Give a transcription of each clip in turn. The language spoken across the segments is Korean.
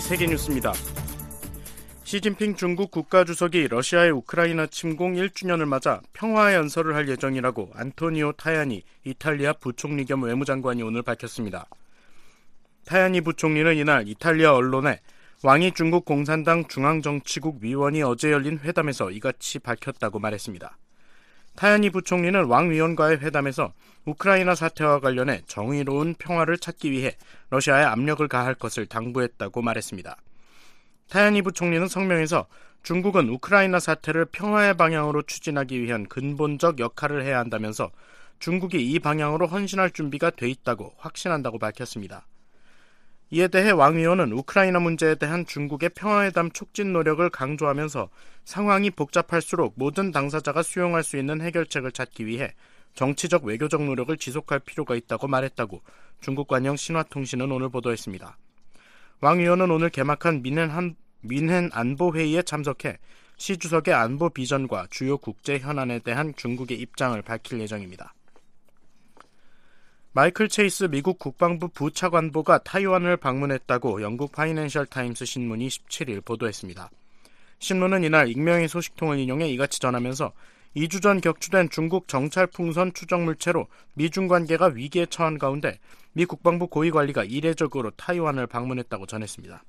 세계뉴스입니다. 시진핑 중국 국가주석이 러시아의 우크라이나 침공 1주년을 맞아 평화 연설을 할 예정이라고 안토니오 타야니 이탈리아 부총리 겸 외무장관이 오늘 밝혔습니다. 타야니 부총리는 이날 이탈리아 언론에 왕이 중국 공산당 중앙정치국 위원이 어제 열린 회담에서 이같이 밝혔다고 말했습니다. 타야니 부총리는 왕 위원과의 회담에서 우크라이나 사태와 관련해 정의로운 평화를 찾기 위해 러시아에 압력을 가할 것을 당부했다고 말했습니다. 타야니 부총리는 성명에서 중국은 우크라이나 사태를 평화의 방향으로 추진하기 위한 근본적 역할을 해야 한다면서 중국이 이 방향으로 헌신할 준비가 돼 있다고 확신한다고 밝혔습니다. 이에 대해 왕 의원은 우크라이나 문제에 대한 중국의 평화회담 촉진 노력을 강조하면서 상황이 복잡할수록 모든 당사자가 수용할 수 있는 해결책을 찾기 위해 정치적 외교적 노력을 지속할 필요가 있다고 말했다고 중국 관영 신화통신은 오늘 보도했습니다. 왕 위원은 오늘 개막한 뮌헨 안보회의에 참석해 시 주석의 안보 비전과 주요 국제 현안에 대한 중국의 입장을 밝힐 예정입니다. 마이클 체이스 미국 국방부 부차관보가 타이완을 방문했다고 영국 파이낸셜 타임스 신문이 17일 보도했습니다. 신문은 이날 익명의 소식통을 인용해 이같이 전하면서 2주 전 격추된 중국 정찰 풍선 추적 물체로 미중 관계가 위기에 처한 가운데 미 국방부 고위 관리가 이례적으로 타이완을 방문했다고 전했습니다.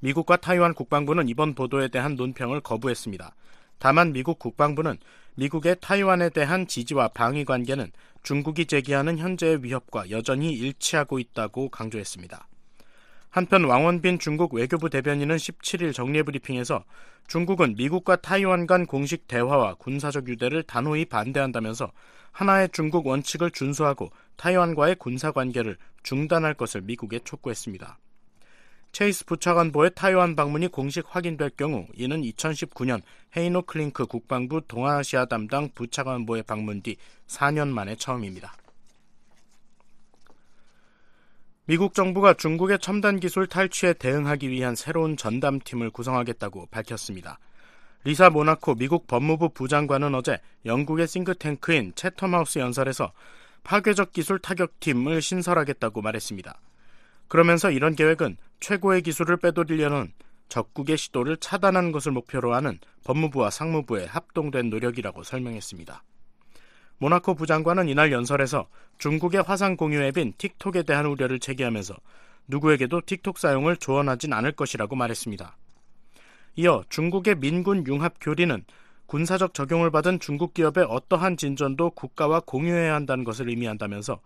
미국과 타이완 국방부는 이번 보도에 대한 논평을 거부했습니다. 다만 미국 국방부는 미국의 타이완에 대한 지지와 방위 관계는 중국이 제기하는 현재의 위협과 여전히 일치하고 있다고 강조했습니다. 한편 왕원빈 중국 외교부 대변인은 17일 정례 브리핑에서 중국은 미국과 타이완 간 공식 대화와 군사적 유대를 단호히 반대한다면서 하나의 중국 원칙을 준수하고 타이완과의 군사 관계를 중단할 것을 미국에 촉구했습니다. 체이스 부차관보의 타이완 방문이 공식 확인될 경우 이는 2019년 헤이노 클링크 국방부 동아시아 담당 부차관보의 방문 뒤 4년 만에 처음입니다. 미국 정부가 중국의 첨단 기술 탈취에 대응하기 위한 새로운 전담팀을 구성하겠다고 밝혔습니다. 리사 모나코 미국 법무부 부장관은 어제 영국의 싱크탱크인 채텀하우스 연설에서 파괴적 기술 타격팀을 신설하겠다고 말했습니다. 그러면서 이런 계획은 최고의 기술을 빼돌리려는 적국의 시도를 차단하는 것을 목표로 하는 법무부와 상무부의 합동된 노력이라고 설명했습니다. 모나코 부장관은 이날 연설에서 중국의 화상 공유 앱인 틱톡에 대한 우려를 제기하면서 누구에게도 틱톡 사용을 조언하진 않을 것이라고 말했습니다. 이어 중국의 민군 융합 교리는 군사적 적용을 받은 중국 기업의 어떠한 진전도 국가와 공유해야 한다는 것을 의미한다면서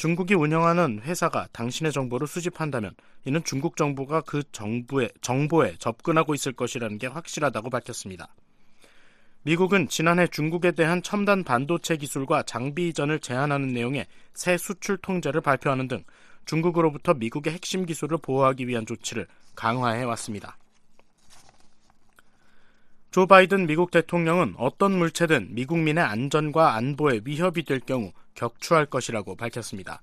중국이 운영하는 회사가 당신의 정보를 수집한다면 이는 중국 정부가 그 정부의, 정보에 접근하고 있을 것이라는 게 확실하다고 밝혔습니다. 미국은 지난해 중국에 대한 첨단 반도체 기술과 장비 이전을 제한하는 내용의 새 수출 통제를 발표하는 등 중국으로부터 미국의 핵심 기술을 보호하기 위한 조치를 강화해 왔습니다. 조 바이든 미국 대통령은 어떤 물체든 미국민의 안전과 안보에 위협이 될 경우 격추할 것이라고 밝혔습니다.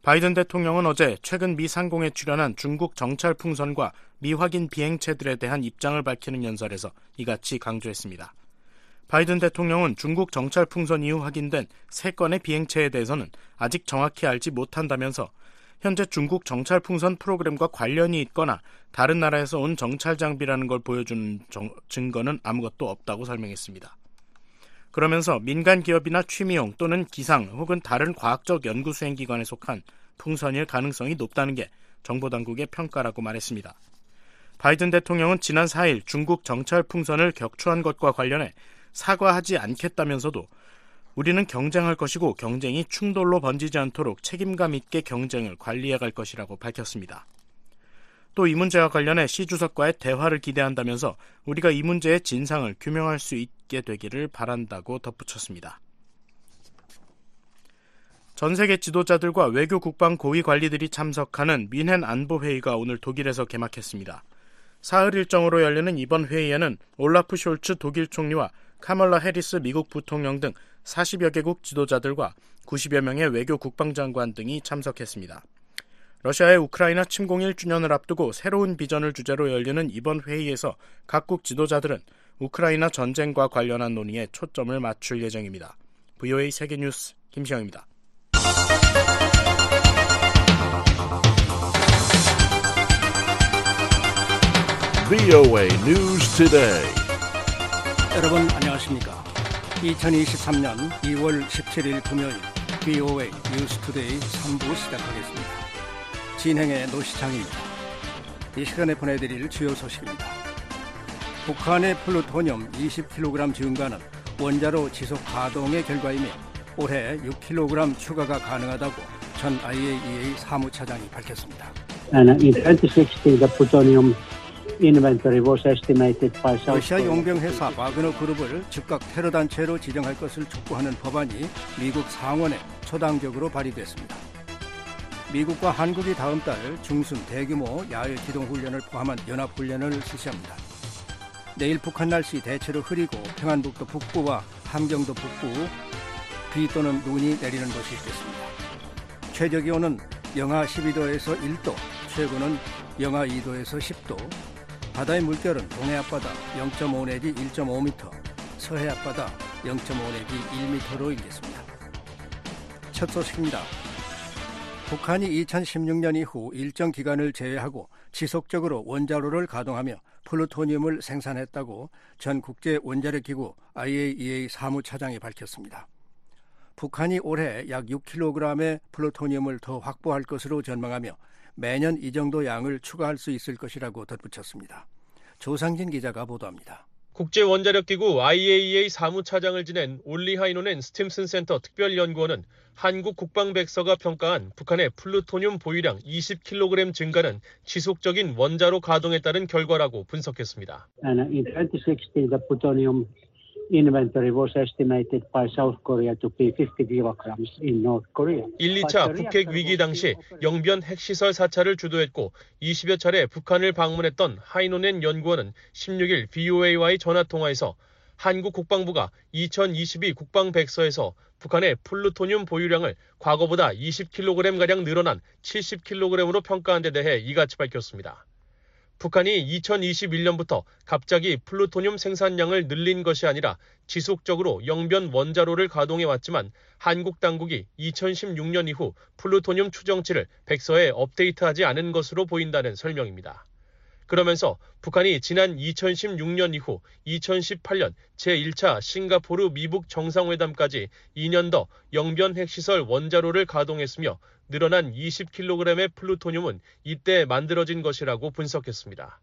바이든 대통령은 어제 최근 미 상공에 출연한 중국 정찰 풍선과 미확인 비행체들에 대한 입장을 밝히는 연설에서 이같이 강조했습니다. 바이든 대통령은 중국 정찰 풍선 이후 확인된 3건의 비행체에 대해서는 아직 정확히 알지 못한다면서 현재 중국 정찰 풍선 프로그램과 관련이 있거나 다른 나라에서 온 정찰 장비라는 걸 보여주는 정, 증거는 아무것도 없다고 설명했습니다. 그러면서 민간 기업이나 취미용 또는 기상 혹은 다른 과학적 연구 수행 기관에 속한 풍선일 가능성이 높다는 게 정보 당국의 평가라고 말했습니다. 바이든 대통령은 지난 4일 중국 정찰 풍선을 격추한 것과 관련해 사과하지 않겠다면서도 우리는 경쟁할 것이고 경쟁이 충돌로 번지지 않도록 책임감 있게 경쟁을 관리해 갈 것이라고 밝혔습니다. 또 이 문제와 관련해 시 주석과의 대화를 기대한다면서 우리가 이 문제의 진상을 규명할 수 있게 되기를 바란다고 덧붙였습니다. 전 세계 지도자들과 외교 국방 고위 관리들이 참석하는 민헨 안보회의가 오늘 독일에서 개막했습니다. 사흘 일정으로 열리는 이번 회의에는 올라프 숄츠 독일 총리와 카멀라 해리스 미국 부통령 등 40여 개국 지도자들과 90여 명의 외교 국방장관 등이 참석했습니다. 러시아의 우크라이나 침공 1주년을 앞두고 새로운 비전을 주제로 열리는 이번 회의에서 각국 지도자들은 우크라이나 전쟁과 관련한 논의에 초점을 맞출 예정입니다. VOA 세계뉴스 김시영입니다. VOA News Today. 여러분 안녕하십니까? 2023년 2월 17일 금요일 VOA 뉴스투데이 3부 시작하겠습니다. 진행의 노시창입니다. 이 시간에 보내드릴 주요 소식입니다. 북한의 플루토늄 20kg 증가는 원자로 지속 가동의 결과이며 올해 6kg 추가가 가능하다고 전 IAEA 사무차장이 밝혔습니다. And in 2060, the plutonium inventory was estimated by South 러시아 Korea. 용병 회사 와그너 그룹을 즉각 테러 단체로 지정할 것을 촉구하는 법안이 미국 상원에 초당적으로 발의됐습니다. 미국과 한국이 다음 달 중순 대규모 야외 기동 훈련을 포함한 연합 훈련을 실시합니다. 내일 북한 날씨 대체로 흐리고 평안북도 북부와 함경도 북부 비 또는 눈이 내리는 곳이 있겠습니다. 최저 기온은 영하 12도에서 1도, 최고는 영하 2도에서 10도, 바다의 물결은 동해 앞바다 0.5 내지 1.5m, 서해 앞바다 0.5 내지 1m로 일겠습니다. 첫 소식입니다. 북한이 2016년 이후 일정 기간을 제외하고 지속적으로 원자로를 가동하며 플루토늄을 생산했다고 전 국제 원자력 기구 IAEA 사무차장이 밝혔습니다. 북한이 올해 약 6kg의 플루토늄을 더 확보할 것으로 전망하며 매년 이 정도 양을 추가할 수 있을 것이라고 덧붙였습니다. 조상진 기자가 보도합니다. 국제원자력기구 IAEA 사무차장을 지낸 올리 하이노넨 스팀슨 센터 특별연구원은 한국 국방백서가 평가한 북한의 플루토늄 보유량 20kg 증가는 지속적인 원자로 가동에 따른 결과라고 분석했습니다. And in 2016, the plutonium inventory was estimated by South Korea to be 50 kilograms in North Korea. 1, 2차 북핵 위기 당시 영변 핵시설 사찰을 주도했고 20여 차례 북한을 방문했던 하이노넨 연구원은 16일 VOA와의 전화 통화에서 한국 국방부가 2022 국방 백서에서 북한의 플루토늄 보유량을 과거보다 20kg가량 늘어난 70kg으로 평가한 데 대해 이같이 밝혔습니다. 북한이 2021년부터 갑자기 플루토늄 생산량을 늘린 것이 아니라 지속적으로 영변 원자로를 가동해 왔지만 한국 당국이 2016년 이후 플루토늄 추정치를 백서에 업데이트하지 않은 것으로 보인다는 설명입니다. 그러면서 북한이 지난 2016년 이후 2018년 제1차 싱가포르 미북 정상회담까지 2년 더 영변 핵시설 원자로를 가동했으며 늘어난 20kg의 플루토늄은 이때 만들어진 것이라고 분석했습니다.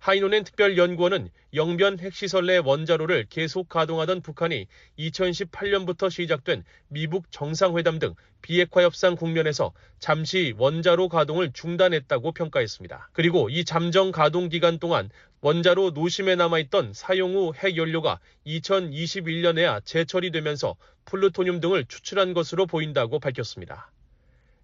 하이노넨 특별연구원은 영변 핵시설 내 원자로를 계속 가동하던 북한이 2018년부터 시작된 미북 정상회담 등 비핵화 협상 국면에서 잠시 원자로 가동을 중단했다고 평가했습니다. 그리고 이 잠정 가동 기간 동안 원자로 노심에 남아있던 사용 후 핵연료가 2021년에야 재처리되면서 플루토늄 등을 추출한 것으로 보인다고 밝혔습니다.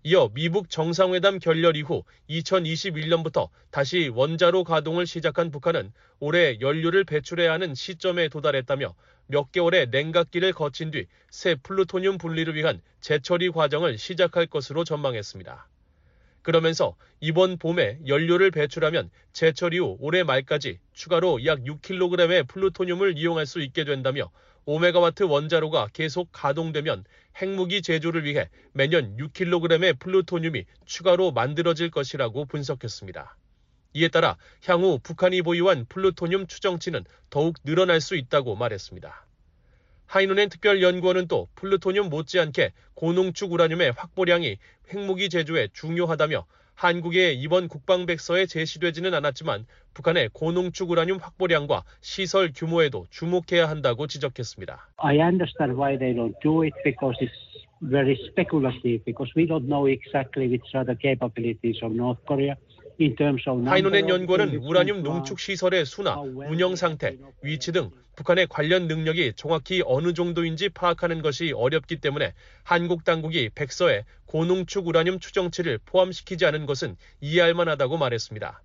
이어 미북 정상회담 결렬 이후 2021년부터 다시 원자로 가동을 시작한 북한은 올해 연료를 배출해야 하는 시점에 도달했다며 몇 개월의 냉각기를 거친 뒤 새 플루토늄 분리를 위한 재처리 과정을 시작할 것으로 전망했습니다. 그러면서 이번 봄에 연료를 배출하면 재처리 후 올해 말까지 추가로 약 6kg의 플루토늄을 이용할 수 있게 된다며 5메가와트 원자로가 계속 가동되면 핵무기 제조를 위해 매년 6kg의 플루토늄이 추가로 만들어질 것이라고 분석했습니다. 이에 따라 향후 북한이 보유한 플루토늄 추정치는 더욱 늘어날 수 있다고 말했습니다. 하이노넨 특별연구원은 또 플루토늄 못지않게 고농축 우라늄의 확보량이 핵무기 제조에 중요하다며 한국의 이번 국방백서에 제시되지는 않았지만 북한의 고농축 우라늄 확보량과 시설 규모에도 주목해야 한다고 지적했습니다. I understand why they don't do it because it's very speculative because we don't know exactly which are the capabilities of North Korea. 하이노넨 연구원은 우라늄 농축 시설의 수나 운영 상태, 위치 등 북한의 관련 능력이 정확히 어느 정도인지 파악하는 것이 어렵기 때문에 한국 당국이 백서에 고농축 우라늄 추정치를 포함시키지 않은 것은 이해할 만하다고 말했습니다.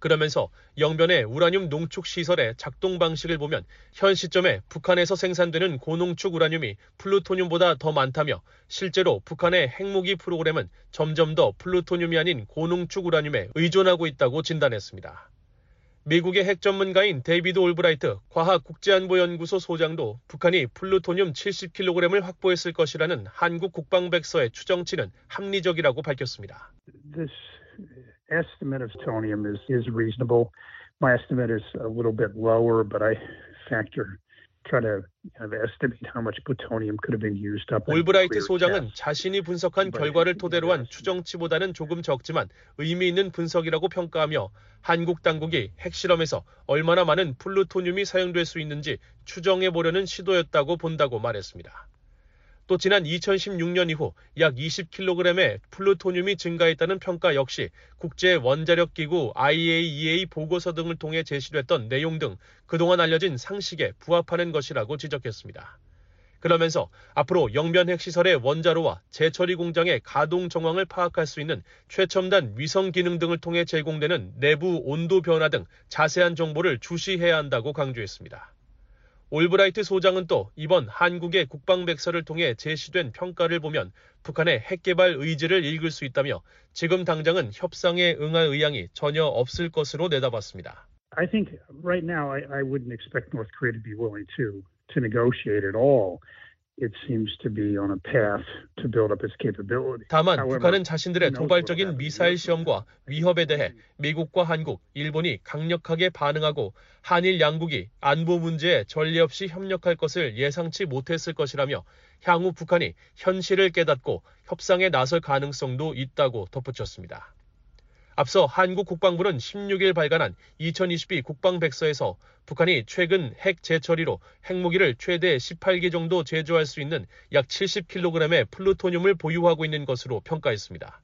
그러면서 영변의 우라늄 농축 시설의 작동 방식을 보면 현 시점에 북한에서 생산되는 고농축 우라늄이 플루토늄보다 더 많다며 실제로 북한의 핵무기 프로그램은 점점 더 플루토늄이 아닌 고농축 우라늄에 의존하고 있다고 진단했습니다. 미국의 핵 전문가인 데이비드 올브라이트 과학국제안보연구소 소장도 북한이 플루토늄 70kg을 확보했을 것이라는 한국 국방백서의 추정치는 합리적이라고 밝혔습니다. this estimate of plutonium is, is reasonable. My estimate is a little bit lower, but I factor try to kind of estimate how much plutonium could have been used up. 올브라이트 소장은 자신이 분석한 결과를 토대로 한 추정치보다는 조금 적지만 의미 있는 분석이라고 평가하며 한국 당국이 핵실험에서 얼마나 많은 플루토늄이 사용될 수 있는지 추정해 보려는 시도였다고 본다고 말했습니다. 또 지난 2016년 이후 약 20kg의 플루토늄이 증가했다는 평가 역시 국제 원자력 기구 IAEA 보고서 등을 통해 제시됐던 내용 등 그동안 알려진 상식에 부합하는 것이라고 지적했습니다. 그러면서 앞으로 영변 핵 시설의 원자로와 재처리 공장의 가동 정황을 파악할 수 있는 최첨단 위성 기능 등을 통해 제공되는 내부 온도 변화 등 자세한 정보를 주시해야 한다고 강조했습니다. 올브라이트 소장은 또 이번 한국의 국방백서를 통해 제시된 평가를 보면 북한의 핵개발 의지를 읽을 수 있다며 지금 당장은 협상에 응할 의향이 전혀 없을 것으로 내다봤습니다. I think right now I, I wouldn't expect North Korea to be willing to to negotiate at all. It seems to be on a path to build up its capability. 다만 북한은 자신들의 도발적인 미사일 시험과 위협에 대해 미국과 한국, 일본이 강력하게 반응하고 한일 양국이 안보 문제에 전례 없이 협력할 것을 예상치 못했을 것이라며 향후 북한이 현실을 깨닫고 협상에 나설 가능성도 있다고 덧붙였습니다. 앞서 한국 국방부는 16일 발간한 2022 국방백서에서 북한이 최근 핵 재처리로 핵무기를 최대 18개 정도 제조할 수 있는 약 70kg의 플루토늄을 보유하고 있는 것으로 평가했습니다.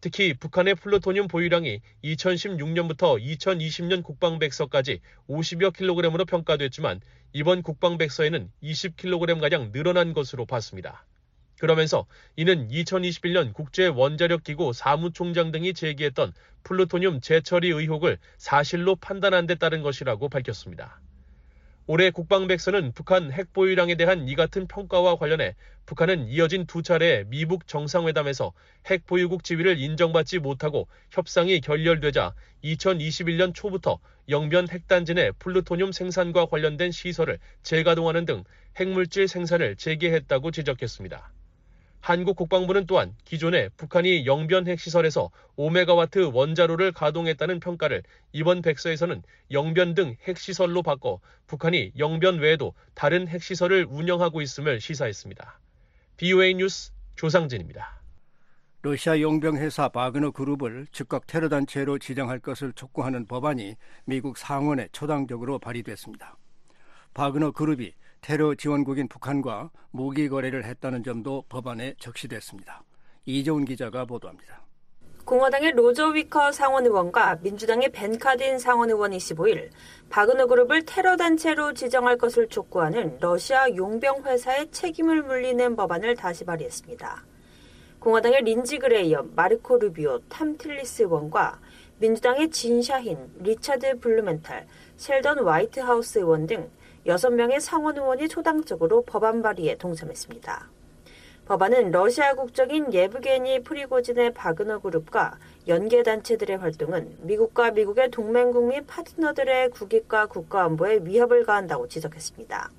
특히 북한의 플루토늄 보유량이 2016년부터 2020년 국방백서까지 50여 킬로그램으로 평가됐지만 이번 국방백서에는 20kg가량 늘어난 것으로 봤습니다. 그러면서 이는 2021년 국제원자력기구 사무총장 등이 제기했던 플루토늄 재처리 의혹을 사실로 판단한 데 따른 것이라고 밝혔습니다. 올해 국방백서는 북한 핵보유량에 대한 이 같은 평가와 관련해 북한은 이어진 두 차례 미북 정상회담에서 핵보유국 지위를 인정받지 못하고 협상이 결렬되자 2021년 초부터 영변 핵단지 내 플루토늄 생산과 관련된 시설을 재가동하는 등 핵물질 생산을 재개했다고 지적했습니다. 한국 국방부는 또한 기존에 북한이 영변 핵시설에서 5메가와트 원자로를 가동했다는 평가를 이번 백서에서는 영변 등 핵시설로 바꿔 북한이 영변 외에도 다른 핵시설을 운영하고 있음을 시사했습니다. VOA 뉴스 조상진입니다. 러시아 용병회사 바그너 그룹을 즉각 테러 단체로 지정할 것을 촉구하는 법안이 미국 상원에 초당적으로 발의됐습니다. 바그너 그룹이 테러 지원국인 북한과 무기 거래를 했다는 점도 법안에 적시됐습니다. 이재훈 기자가 보도합니다. 공화당의 로저 위커 상원 의원과 민주당의 벤 카딘 상원 의원이 15일 바그너 그룹을 테러 단체로 지정할 것을 촉구하는 러시아 용병 회사의 책임을 물리는 법안을 다시 발의했습니다. 공화당의 린지 그레이엄, 마르코 루비오, 탐 틸리스 의원과 민주당의 진 샤힌, 리차드 블루멘탈, 셀던 화이트하우스 의원 등 6명의 상원 의원이 초당적으로 법안 발의에 동참했습니다. 법안은 러시아 국적인 예브게니 프리고진의 바그너 그룹과 연계 단체들의 활동은 미국과 미국의 동맹국 및 파트너들의 국익과 국가안보에 위협을 가한다고 지적했습니다.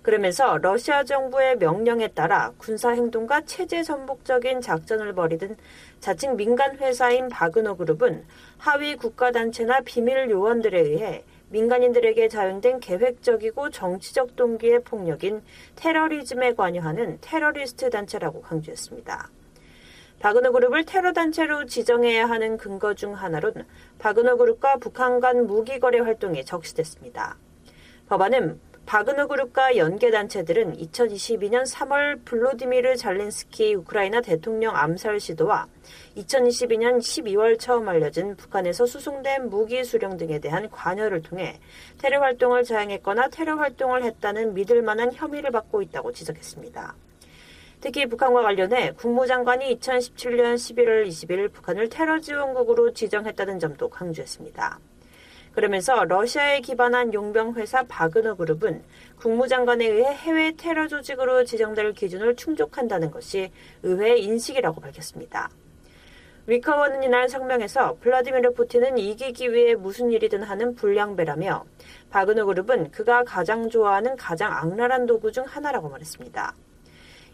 그러면서 러시아 정부의 명령에 따라 군사 행동과 체제 전복적인 작전을 벌이던 자칭 민간 회사인 바그너 그룹은 하위 국가 단체나 비밀 요원들에 의해 민간인들에게 자연된 계획적이고 정치적 동기의 폭력인 테러리즘에 관여하는 테러리스트 단체라고 강조했습니다. 바그너 그룹을 테러 단체로 지정해야 하는 근거 중 하나로는 바그너 그룹과 북한 간 무기 거래 활동에 적시됐습니다. 법안은 바그너 그룹과 연계 단체들은 2022년 3월 블로디미르 잘린스키 우크라이나 대통령 암살 시도와 2022년 12월 처음 알려진 북한에서 수송된 무기 수령 등에 대한 관여를 통해 테러 활동을 자행했거나 테러 활동을 했다는 믿을 만한 혐의를 받고 있다고 지적했습니다. 특히 북한과 관련해 국무장관이 2017년 11월 20일 북한을 테러 지원국으로 지정했다는 점도 강조했습니다. 그러면서 러시아에 기반한 용병 회사 바그너 그룹은 국무장관에 의해 해외 테러 조직으로 지정될 기준을 충족한다는 것이 의회의 인식이라고 밝혔습니다. 위커원은 이날 성명에서 플라디미르 푸틴은 이기기 위해 무슨 일이든 하는 불량배라며 바그너 그룹은 그가 가장 좋아하는 가장 악랄한 도구 중 하나라고 말했습니다.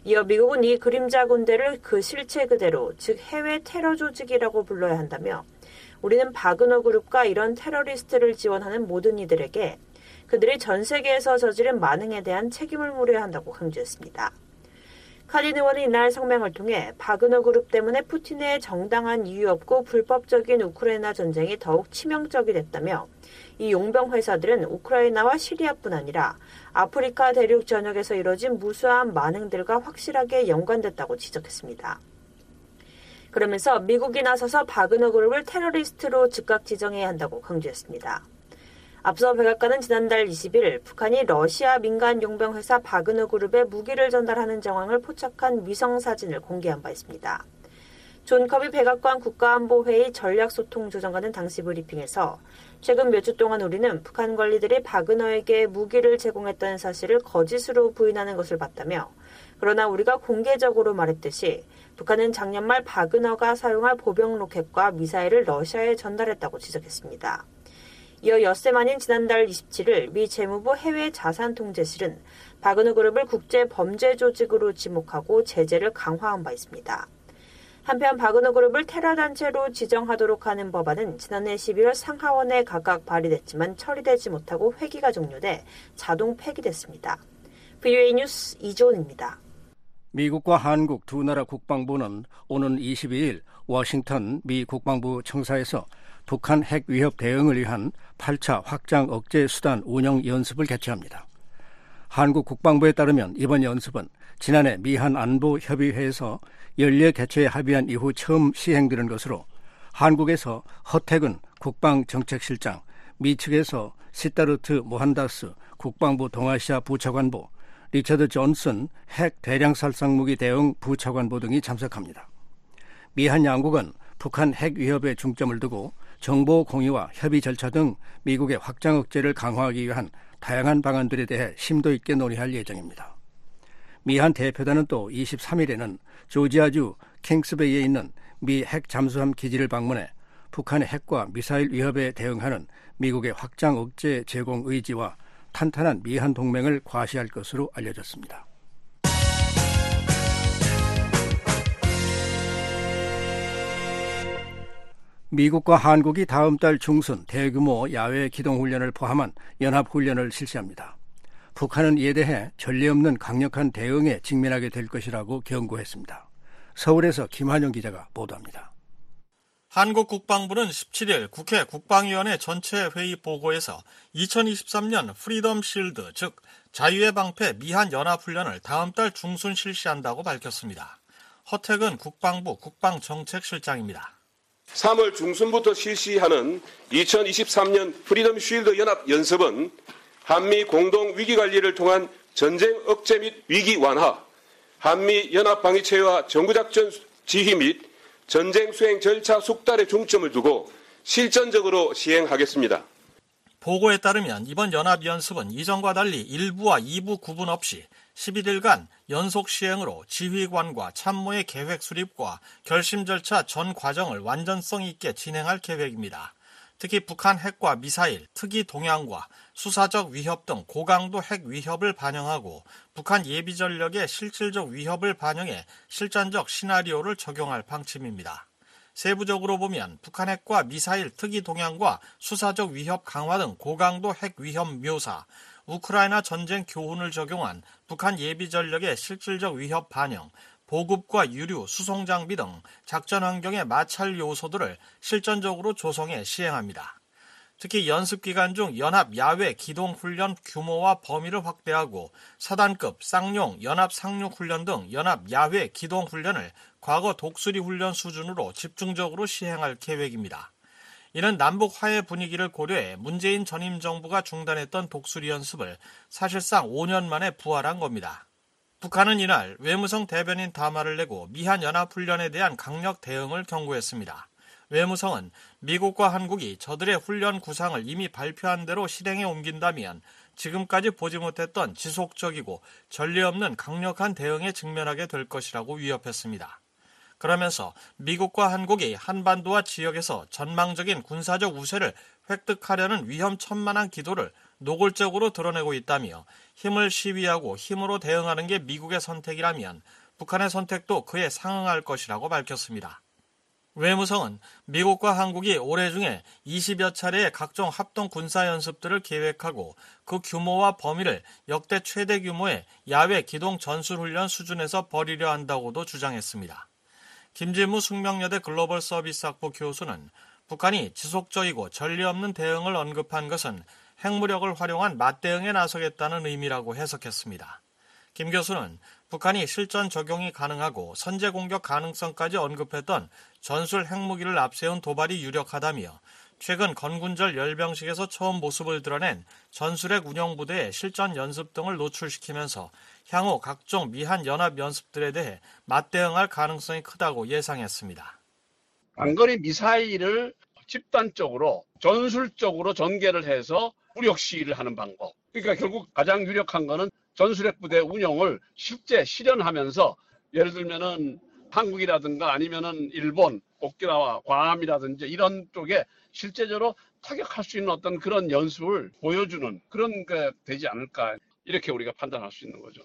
이어 미국은 이 그림자 군대를 그 실체 그대로 즉 해외 테러 조직이라고 불러야 한다며 우리는 바그너 그룹과 이런 테러리스트를 지원하는 모든 이들에게 그들이 전 세계에서 저지른 만행에 대한 책임을 물어야 한다고 강조했습니다. 카린 의원은 이날 성명을 통해 바그너 그룹 때문에 푸틴의 정당한 이유 없고 불법적인 우크라이나 전쟁이 더욱 치명적이 됐다며 이 용병 회사들은 우크라이나와 시리아뿐 아니라 아프리카 대륙 전역에서 이뤄진 무수한 만행들과 확실하게 연관됐다고 지적했습니다. 그러면서 미국이 나서서 바그너 그룹을 테러리스트로 즉각 지정해야 한다고 강조했습니다. 앞서 백악관은 지난달 20일 북한이 러시아 민간 용병 회사 바그너 그룹에 무기를 전달하는 정황을 포착한 위성 사진을 공개한 바 있습니다. 존 커비 백악관 국가안보회의 전략소통조정관은 당시 브리핑에서 최근 몇 주 동안 우리는 북한 관리들이 바그너에게 무기를 제공했다는 사실을 거짓으로 부인하는 것을 봤다며 그러나 우리가 공개적으로 말했듯이 북한은 작년 말 바그너가 사용할 보병 로켓과 미사일을 러시아에 전달했다고 지적했습니다. 이어 엿새 만인 지난달 27일 미 재무부 해외 자산 통제실은 바그너 그룹을 국제 범죄 조직으로 지목하고 제재를 강화한 바 있습니다. 한편 바그너 그룹을 테러 단체로 지정하도록 하는 법안은 지난해 11월 상하원에 각각 발의됐지만 처리되지 못하고 회기가 종료돼 자동 폐기됐습니다. VOA 뉴스 이조은입니다. 미국과 한국 두 나라 국방부는 오는 22일 워싱턴 미 국방부 청사에서 북한 핵 위협 대응을 위한 8차 확장 억제 수단 운영 연습을 개최합니다. 한국 국방부에 따르면 이번 연습은 지난해 미한 안보 협의회에서 연례 개최에 합의한 이후 처음 시행되는 것으로 한국에서 허태근 국방정책실장, 미 측에서 시타르트 모한다스 국방부 동아시아 부차관보, 리처드 존슨 핵 대량 살상무기 대응 부차관보 등이 참석합니다. 미한 양국은 북한 핵 위협에 중점을 두고 정보 공유와 협의 절차 등 미국의 확장 억제를 강화하기 위한 다양한 방안들에 대해 심도 있게 논의할 예정입니다. 미한 대표단은 또 23일에는 조지아주 킹스베이에 있는 미 핵 잠수함 기지를 방문해 북한의 핵과 미사일 위협에 대응하는 미국의 확장 억제 제공 의지와 탄탄한 미한 동맹을 과시할 것으로 알려졌습니다. 미국과 한국이 다음 달 중순 대규모 야외 기동훈련을 포함한 연합훈련을 실시합니다. 북한은 이에 대해 전례 없는 강력한 대응에 직면하게 될 것이라고 경고했습니다. 서울에서 김한영 기자가 보도합니다. 한국 국방부는 17일 국회 국방위원회 전체 회의 보고에서 2023년 프리덤 실드, 즉 자유의 방패 미한 연합훈련을 다음 달 중순 실시한다고 밝혔습니다. 허택은 국방부 국방정책실장입니다. 3월 중순부터 실시하는 2023년 프리덤 쉴드 연합 연습은 한미 공동 위기 관리를 통한 전쟁 억제 및 위기 완화, 한미 연합 방위 체계와 정구작전 지휘 및 전쟁 수행 절차 숙달에 중점을 두고 실전적으로 시행하겠습니다. 보고에 따르면 이번 연합연습은 이전과 달리 1부와 2부 구분 없이 11일간 연속 시행으로 지휘관과 참모의 계획 수립과 결심 절차 전 과정을 완전성 있게 진행할 계획입니다. 특히 북한 핵과 미사일, 특이 동향과 수사적 위협 등 고강도 핵 위협을 반영하고 북한 예비 전력의 실질적 위협을 반영해 실전적 시나리오를 적용할 방침입니다. 세부적으로 보면 북한 핵과 미사일 특이 동향과 수사적 위협 강화 등 고강도 핵 위협 묘사, 우크라이나 전쟁 교훈을 적용한 북한 예비 전력의 실질적 위협 반영, 보급과 유류, 수송 장비 등 작전 환경의 마찰 요소들을 실전적으로 조성해 시행합니다. 특히 연습 기간 중 연합 야외 기동 훈련 규모와 범위를 확대하고 사단급 쌍용 연합 상륙 훈련 등 연합 야외 기동 훈련을 과거 독수리 훈련 수준으로 집중적으로 시행할 계획입니다. 이는 남북 화해 분위기를 고려해 문재인 전임 정부가 중단했던 독수리 연습을 사실상 5년 만에 부활한 겁니다. 북한은 이날 외무성 대변인 담화를 내고 미한 연합 훈련에 대한 강력 대응을 경고했습니다. 외무성은 미국과 한국이 저들의 훈련 구상을 이미 발표한 대로 실행에 옮긴다면 지금까지 보지 못했던 지속적이고 전례 없는 강력한 대응에 직면하게 될 것이라고 위협했습니다. 그러면서 미국과 한국이 한반도와 지역에서 전망적인 군사적 우세를 획득하려는 위험천만한 기도를 노골적으로 드러내고 있다며 힘을 시위하고 힘으로 대응하는 게 미국의 선택이라면 북한의 선택도 그에 상응할 것이라고 밝혔습니다. 외무성은 미국과 한국이 올해 중에 20여 차례의 각종 합동 군사 연습들을 계획하고 그 규모와 범위를 역대 최대 규모의 야외 기동 전술 훈련 수준에서 벌이려 한다고도 주장했습니다. 김진무 숙명여대 글로벌 서비스 학부 교수는 북한이 지속적이고 전례 없는 대응을 언급한 것은 핵무력을 활용한 맞대응에 나서겠다는 의미라고 해석했습니다. 김 교수는 북한이 실전 적용이 가능하고 선제 공격 가능성까지 언급했던 전술 핵무기를 앞세운 도발이 유력하다며 최근 건군절 열병식에서 처음 모습을 드러낸 전술핵 운영부대의 실전 연습 등을 노출시키면서 향후 각종 미한 연합 연습들에 대해 맞대응할 가능성이 크다고 예상했습니다. 장거리 미사일을 집단적으로 전술적으로 전개를 해서 무력 시위를 하는 방법. 그러니까 결국 가장 유력한 거는 전술핵 부대 운영을 실제 실현하면서 예를 들면은 한국이라든가 아니면은 일본, 오키나와 괌이라든지 이런 쪽에 실제적으로 타격할 수 있는 어떤 그런 연습을 보여주는 그런 게 되지 않을까 이렇게 우리가 판단할 수 있는 거죠.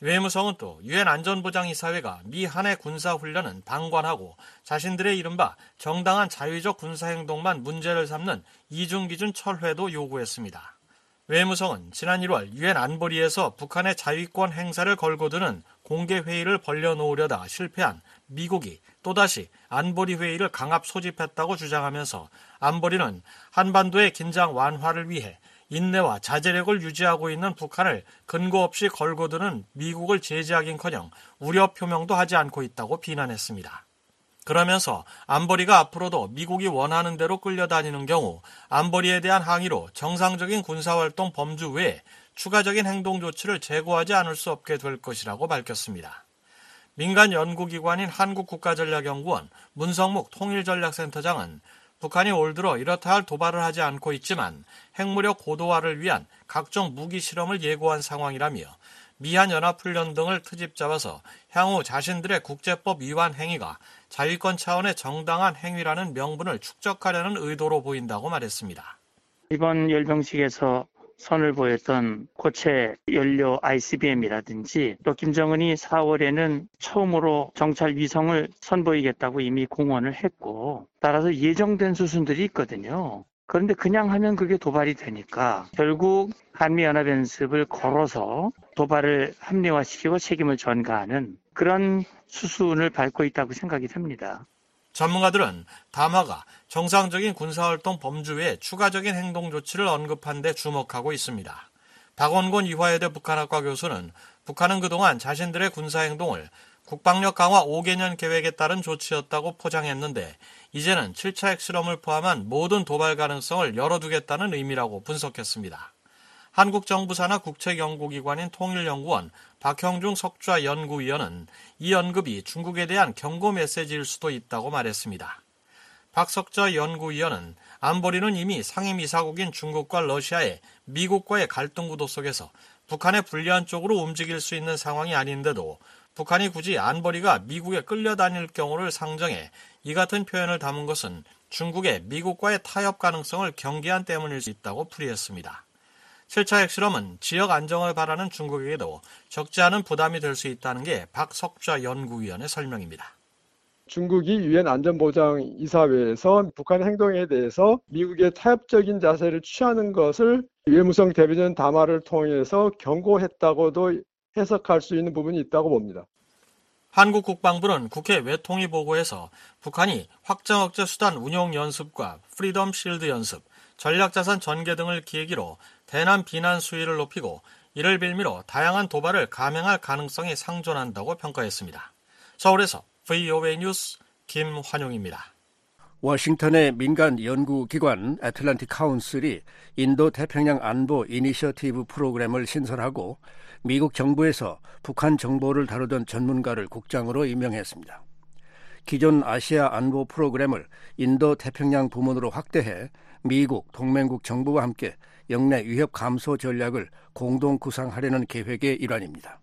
외무성은 또 유엔 안전보장이사회가 미 한해 군사 훈련은 방관하고 자신들의 이른바 정당한 자위적 군사 행동만 문제를 삼는 이중 기준 철회도 요구했습니다. 외무성은 지난 1월 유엔 안보리에서 북한의 자위권 행사를 걸고 드는 공개 회의를 벌려놓으려다 실패한 미국이 또다시 안보리 회의를 강압 소집했다고 주장하면서 안보리는 한반도의 긴장 완화를 위해 인내와 자제력을 유지하고 있는 북한을 근거 없이 걸고 드는 미국을 제지하긴커녕 우려 표명도 하지 않고 있다고 비난했습니다. 그러면서 안보리가 앞으로도 미국이 원하는 대로 끌려다니는 경우 안보리에 대한 항의로 정상적인 군사활동 범주 외에 추가적인 행동 조치를 제고하지 않을 수 없게 될 것이라고 밝혔습니다. 민간 연구기관인 한국국가전략연구원 문성묵 통일전략센터장은 북한이 올 들어 이렇다 할 도발을 하지 않고 있지만 핵무력 고도화를 위한 각종 무기 실험을 예고한 상황이라며 미한 연합훈련 등을 트집 잡아서 향후 자신들의 국제법 위반 행위가 자위권 차원의 정당한 행위라는 명분을 축적하려는 의도로 보인다고 말했습니다. 이번 열병식에서 선을 보였던 고체 연료 ICBM이라든지 또 김정은이 4월에는 처음으로 정찰 위성을 선보이겠다고 이미 공언을 했고 따라서 예정된 수순들이 있거든요. 그런데 그냥 하면 그게 도발이 되니까 결국 한미연합연습을 걸어서 도발을 합리화시키고 책임을 전가하는 그런 수순을 밟고 있다고 생각이 됩니다. 전문가들은 담화가 정상적인 군사활동 범주 외에 추가적인 행동 조치를 언급한 데 주목하고 있습니다. 박원곤 이화여대 북한학과 교수는 북한은 그동안 자신들의 군사행동을 국방력 강화 5개년 계획에 따른 조치였다고 포장했는데 이제는 7차 핵실험을 포함한 모든 도발 가능성을 열어두겠다는 의미라고 분석했습니다. 한국정부 산하 국책연구기관인 통일연구원 박형중 석좌 연구위원은 이 언급이 중국에 대한 경고 메시지일 수도 있다고 말했습니다. 박석좌 연구위원은 안보리는 이미 상임이사국인 중국과 러시아의 미국과의 갈등 구도 속에서 북한의 불리한 쪽으로 움직일 수 있는 상황이 아닌데도 북한이 굳이 안보리가 미국에 끌려다닐 경우를 상정해 이 같은 표현을 담은 것은 중국의 미국과의 타협 가능성을 경계한 때문일 수 있다고 풀이했습니다. 7차 핵실험은 지역 안정을 바라는 중국에게도 적지 않은 부담이 될 수 있다는 게 박 석좌연구위원의 설명입니다. 중국이 유엔 안전보장 이사회에서 북한의 행동에 대해서 미국의 타협적인 자세를 취하는 것을 외무성 대변인 담화를 통해서 경고했다고도 해석할 수 있는 부분이 있다고 봅니다. 한국 국방부는 국회 외통위 보고에서 북한이 확장 억제 수단 운용 연습과 프리덤 실드 연습, 전략자산 전개 등을 계기로 대남 비난 수위를 높이고 이를 빌미로 다양한 도발을 감행할 가능성이 상존한다고 평가했습니다. 서울에서 VOA 뉴스 김환용입니다. 워싱턴의 민간 연구기관 애틀란틱 카운슬이 인도 태평양 안보 이니셔티브 프로그램을 신설하고 미국 정부에서 북한 정보를 다루던 전문가를 국장으로 임명했습니다. 기존 아시아 안보 프로그램을 인도 태평양 부문으로 확대해 미국 동맹국 정부와 함께 영내 위협 감소 전략을 공동 구상하려는 계획의 일환입니다.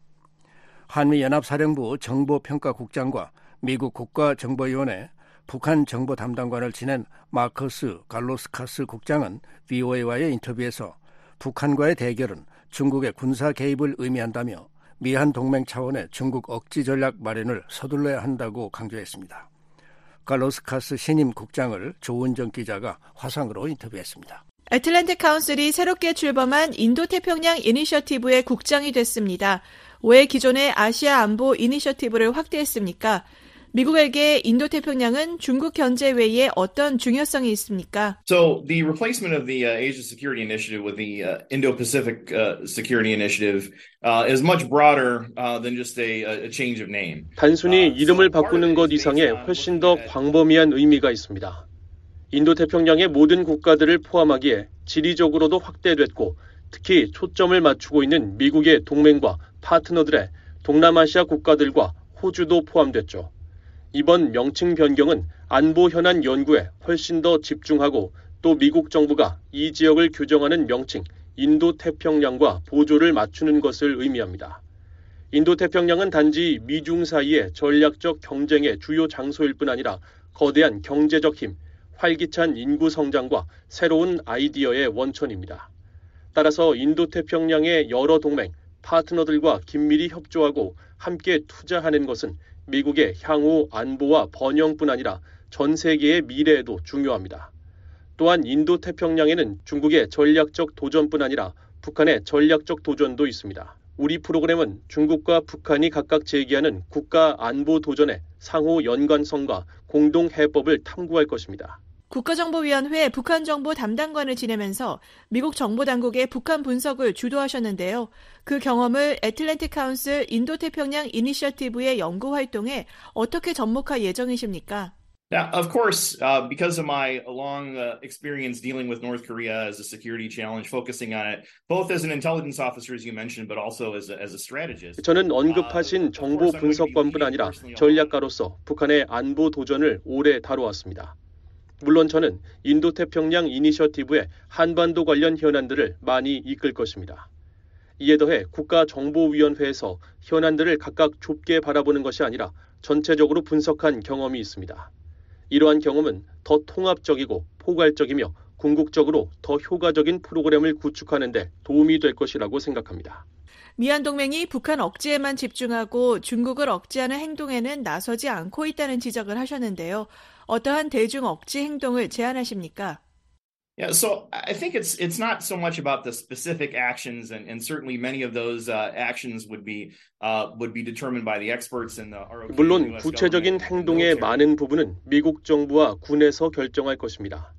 한미연합사령부 정보평가국장과 미국 국가정보위원회 북한 정보 담당관을 지낸 마커스 갈로스카스 국장은 VOA와의 인터뷰에서 북한과의 대결은 중국의 군사 개입을 의미한다며 미한 동맹 차원의 중국 억지 전략 마련을 서둘러야 한다고 강조했습니다. 칼로스 카스 신임 국장을 조은정 기자가 화상으로 인터뷰했습니다. 애틀랜틱 카운슬이 새롭게 출범한 인도태평양 이니셔티브의 국장이 됐습니다. 왜 기존의 아시아 안보 이니셔티브를 확대했습니까? 미국에게 인도태평양은 중국 견제 외에 어떤 중요성이 있습니까? So the replacement of the uh, Asia Security Initiative with the uh, Indo-Pacific uh, Security Initiative is much broader than just a, a change of name. 단순히 이름을 바꾸는 것 이상의 훨씬 더 광범위한 의미가 있습니다. 인도 태평양의 모든 국가들을 포함하기에 지리적으로도 확대됐고 특히 초점을 맞추고 있는 미국의 동맹과 파트너들의 동남아시아 국가들과 호주도 포함됐죠. 이번 명칭 변경은 안보 현안 연구에 훨씬 더 집중하고 또 미국 정부가 이 지역을 규정하는 명칭 인도 태평양과 보조를 맞추는 것을 의미합니다. 인도 태평양은 단지 미중 사이의 전략적 경쟁의 주요 장소일 뿐 아니라 거대한 경제적 힘, 활기찬 인구 성장과 새로운 아이디어의 원천입니다. 따라서 인도 태평양의 여러 동맹, 파트너들과 긴밀히 협조하고 함께 투자하는 것은 미국의 향후 안보와 번영뿐 아니라 전 세계의 미래에도 중요합니다. 또한 인도 태평양에는 중국의 전략적 도전뿐 아니라 북한의 전략적 도전도 있습니다. 우리 프로그램은 중국과 북한이 각각 제기하는 국가 안보 도전의 상호 연관성과 공동 해법을 탐구할 것입니다. 국가정보위원회 북한 정보 담당관을 지내면서 미국 정보 당국의 북한 분석을 주도하셨는데요. 그 경험을 애틀랜틱 카운슬 인도태평양 이니셔티브의 연구 활동에 어떻게 접목할 예정이십니까? Now, of course, uh, because of my long uh, experience dealing with North Korea as a security challenge, focusing on it both as an intelligence officer, as you mentioned, but also as a, as a strategist. 저는 언급하신 정보 분석관뿐 아니라 전략가로서 북한의 안보 도전을 오래 다루었습니다. 물론 저는 인도태평양 이니셔티브의 한반도 관련 현안들을 많이 이끌 것입니다. 이에 더해 국가정보위원회에서 현안들을 각각 좁게 바라보는 것이 아니라 전체적으로 분석한 경험이 있습니다. 이러한 경험은 더 통합적이고 포괄적이며 궁극적으로 더 효과적인 프로그램을 구축하는 데 도움이 될 것이라고 생각합니다. 미한 동맹이 북한 억지에만 집중하고 중국을 억제하는 행동에는 나서지 않고 있다는 지적을 하셨는데요. 어떠한 대중 억지 행동을 제안하십니까? Yeah, so I think it's it's not so much about the specific actions, and, and certainly many of those uh, actions would be uh, would be determined by the experts in the ROK. 물론 구체적인 행동의 많은 부분은 미국 정부와 군에서 결정할 것입니다.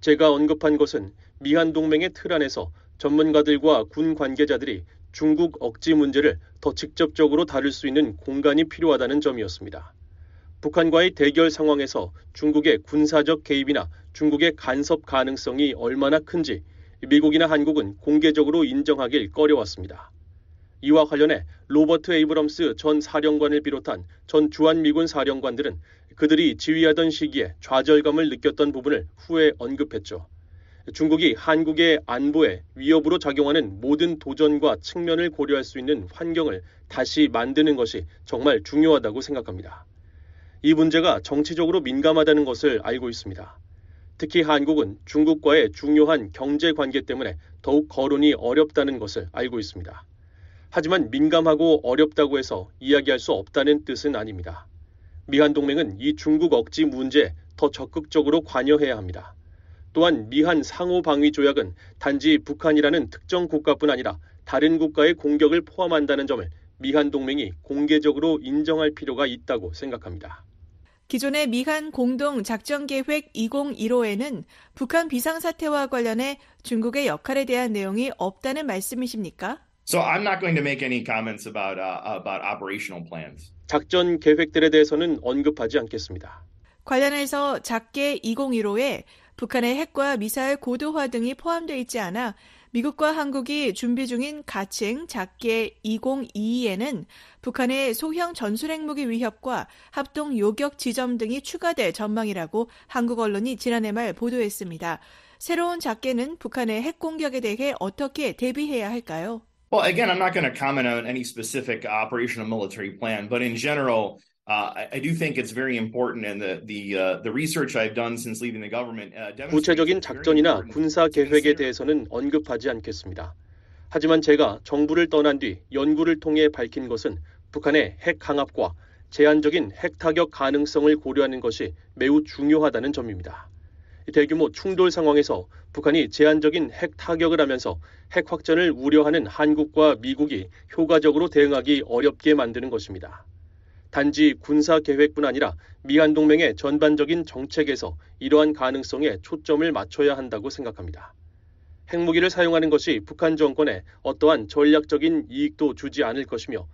제가 언급한 것은 미한 동맹의 틀 안에서 전문가들과 군 관계자들이 중국 억지 문제를 더 직접적으로 다룰 수 있는 공간이 필요하다는 점이었습니다. 북한과의 대결 상황에서 중국의 군사적 개입이나 중국의 간섭 가능성이 얼마나 큰지 미국이나 한국은 공개적으로 인정하길 꺼려왔습니다. 이와 관련해 로버트 에이브럼스 전 사령관을 비롯한 전 주한미군 사령관들은 그들이 지휘하던 시기에 좌절감을 느꼈던 부분을 후에 언급했죠. 중국이 한국의 안보에 위협으로 작용하는 모든 도전과 측면을 고려할 수 있는 환경을 다시 만드는 것이 정말 중요하다고 생각합니다. 이 문제가 정치적으로 민감하다는 것을 알고 있습니다. 특히 한국은 중국과의 중요한 경제 관계 때문에 더욱 거론이 어렵다는 것을 알고 있습니다. 하지만 민감하고 어렵다고 해서 이야기할 수 없다는 뜻은 아닙니다. 미한 동맹은 이 중국 억지 문제에 더 적극적으로 관여해야 합니다. 또한 미한 상호 방위 조약은 단지 북한이라는 특정 국가뿐 아니라 다른 국가의 공격을 포함한다는 점을 미한 동맹이 공개적으로 인정할 필요가 있다고 생각합니다. 기존의 미한 공동 작전 계획 2015에는 북한 비상 사태와 관련해 중국의 역할에 대한 내용이 없다는 말씀이십니까? So I'm not going to make any comments about uh, about operational plans. 작전 계획들에 대해서는 언급하지 않겠습니다. 관련해서 작계 2015에 북한의 핵과 미사일 고도화 등이 포함되어 있지 않아 미국과 한국이 준비 중인 가칭 작계 2022에는 북한의 소형 전술 핵무기 위협과 합동 요격 지점 등이 추가될 전망이라고 한국 언론이 지난해 말 보도했습니다. 새로운 작계는 북한의 핵 공격에 대해 어떻게 대비해야 할까요? Well, again, I'm not going to comment on any specific operational military plan, but in general, Uh, I, I do think it's very important, and the the uh, the research I've done since leaving the government. Uh, 구체적인 작전이나 군사 계획에 대해서는 언급하지 않겠습니다. 하지만 제가 정부를 떠난 뒤 연구를 통해 밝힌 것은 북한의 핵 강압과 제한적인 핵 타격 가능성을 고려하는 것이 매우 중요하다는 점입니다. 대규모 충돌 상황에서 북한이 제한적인 핵 타격을 하면서 핵 확전을 우려하는 한국과 미국이 효과적으로 대응하기 어렵게 만드는 것입니다. 단지 군사 계획뿐 아니라 미한 동맹의 전반적인 정책에서 이러한 가능성에 초점을 맞춰야 한다고 생각합니다. 핵무기를 사용하는 것이 북한 정권에 어떠한 전략적인 이익도 주지 않을 것이며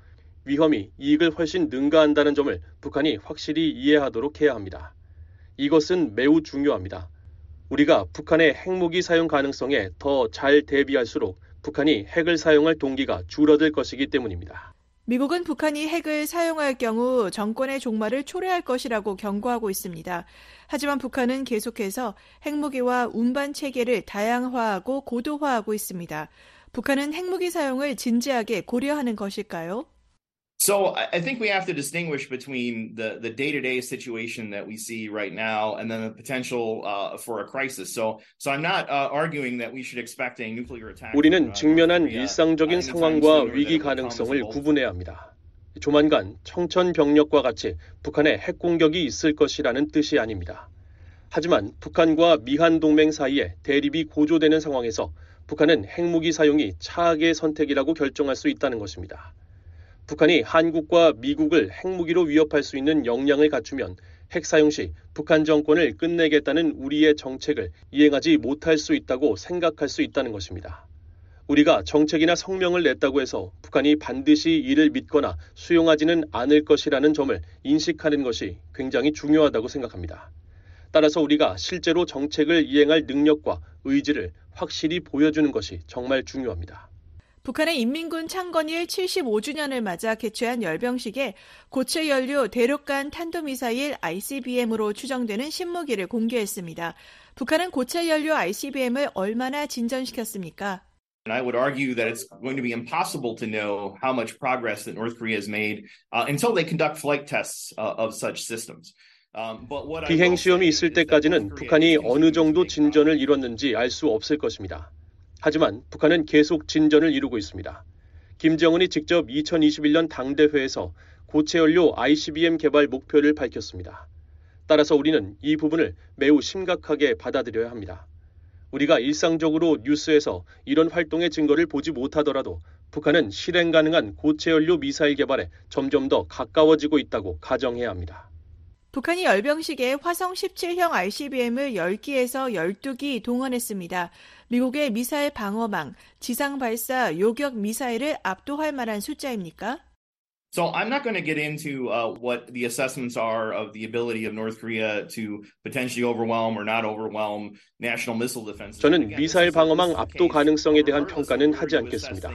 위험이 이익을 훨씬 능가한다는 점을 북한이 확실히 이해하도록 해야 합니다. 이것은 매우 중요합니다. 우리가 북한의 핵무기 사용 가능성에 더 잘 대비할수록 북한이 핵을 사용할 동기가 줄어들 것이기 때문입니다. 미국은 북한이 핵을 사용할 경우 정권의 종말을 초래할 것이라고 경고하고 있습니다. 하지만 북한은 계속해서 핵무기와 운반 체계를 다양화하고 고도화하고 있습니다. 북한은 핵무기 사용을 진지하게 고려하는 것일까요? So I think we have to distinguish between the the day to day situation that we see right now and then the potential uh, for a crisis. So so I'm not uh, arguing that we should expect a nuclear attack. 우리는 직면한 일상적인 상황과 위기 가능성을 구분해야 합니다. 조만간 청천벽력과 같이 북한의 핵 공격이 있을 것이라는 뜻이 아닙니다. 하지만 북한과 미한 동맹 사이에 대립이 고조되는 상황에서 북한은 핵무기 사용이 차악의 선택이라고 결정할 수 있다는 것입니다. 북한이 한국과 미국을 핵무기로 위협할 수 있는 역량을 갖추면 핵 사용 시 북한 정권을 끝내겠다는 우리의 정책을 이행하지 못할 수 있다고 생각할 수 있다는 것입니다. 우리가 정책이나 성명을 냈다고 해서 북한이 반드시 이를 믿거나 수용하지는 않을 것이라는 점을 인식하는 것이 굉장히 중요하다고 생각합니다. 따라서 우리가 실제로 정책을 이행할 능력과 의지를 확실히 보여주는 것이 정말 중요합니다. 북한의 인민군 창건일 75주년을 맞아 개최한 열병식에 고체 연료 대륙간 탄도미사일 ICBM으로 추정되는 신무기를 공개했습니다. 북한은 고체 연료 ICBM을 얼마나 진전시켰습니까? And I would argue that it's going to be impossible to know how much progress that North Korea has made uh, until they conduct flight tests uh, of such systems. 비행 시험이 있을 때까지는 북한이 어느 정도 진전을 이뤘는지 알 수 없을 것입니다. 하지만 북한은 계속 진전을 이루고 있습니다. 김정은이 직접 2021년 당대회에서 고체연료 ICBM 개발 목표를 밝혔습니다. 따라서 우리는 이 부분을 매우 심각하게 받아들여야 합니다. 우리가 일상적으로 뉴스에서 이런 활동의 증거를 보지 못하더라도 북한은 실행 가능한 고체연료 미사일 개발에 점점 더 가까워지고 있다고 가정해야 합니다. 북한이 열병식에 화성 17형 ICBM을 10기에서 12기 동원했습니다. 미국의 미사일 방어망, 지상 발사 요격 미사일을 압도할 만한 숫자입니까? So I'm not going to get into uh, what the assessments are of the ability of North Korea to potentially overwhelm or not overwhelm national missile defense. 저는 미사일 방어망 압도 가능성에 대한 평가는 하지 않겠습니다.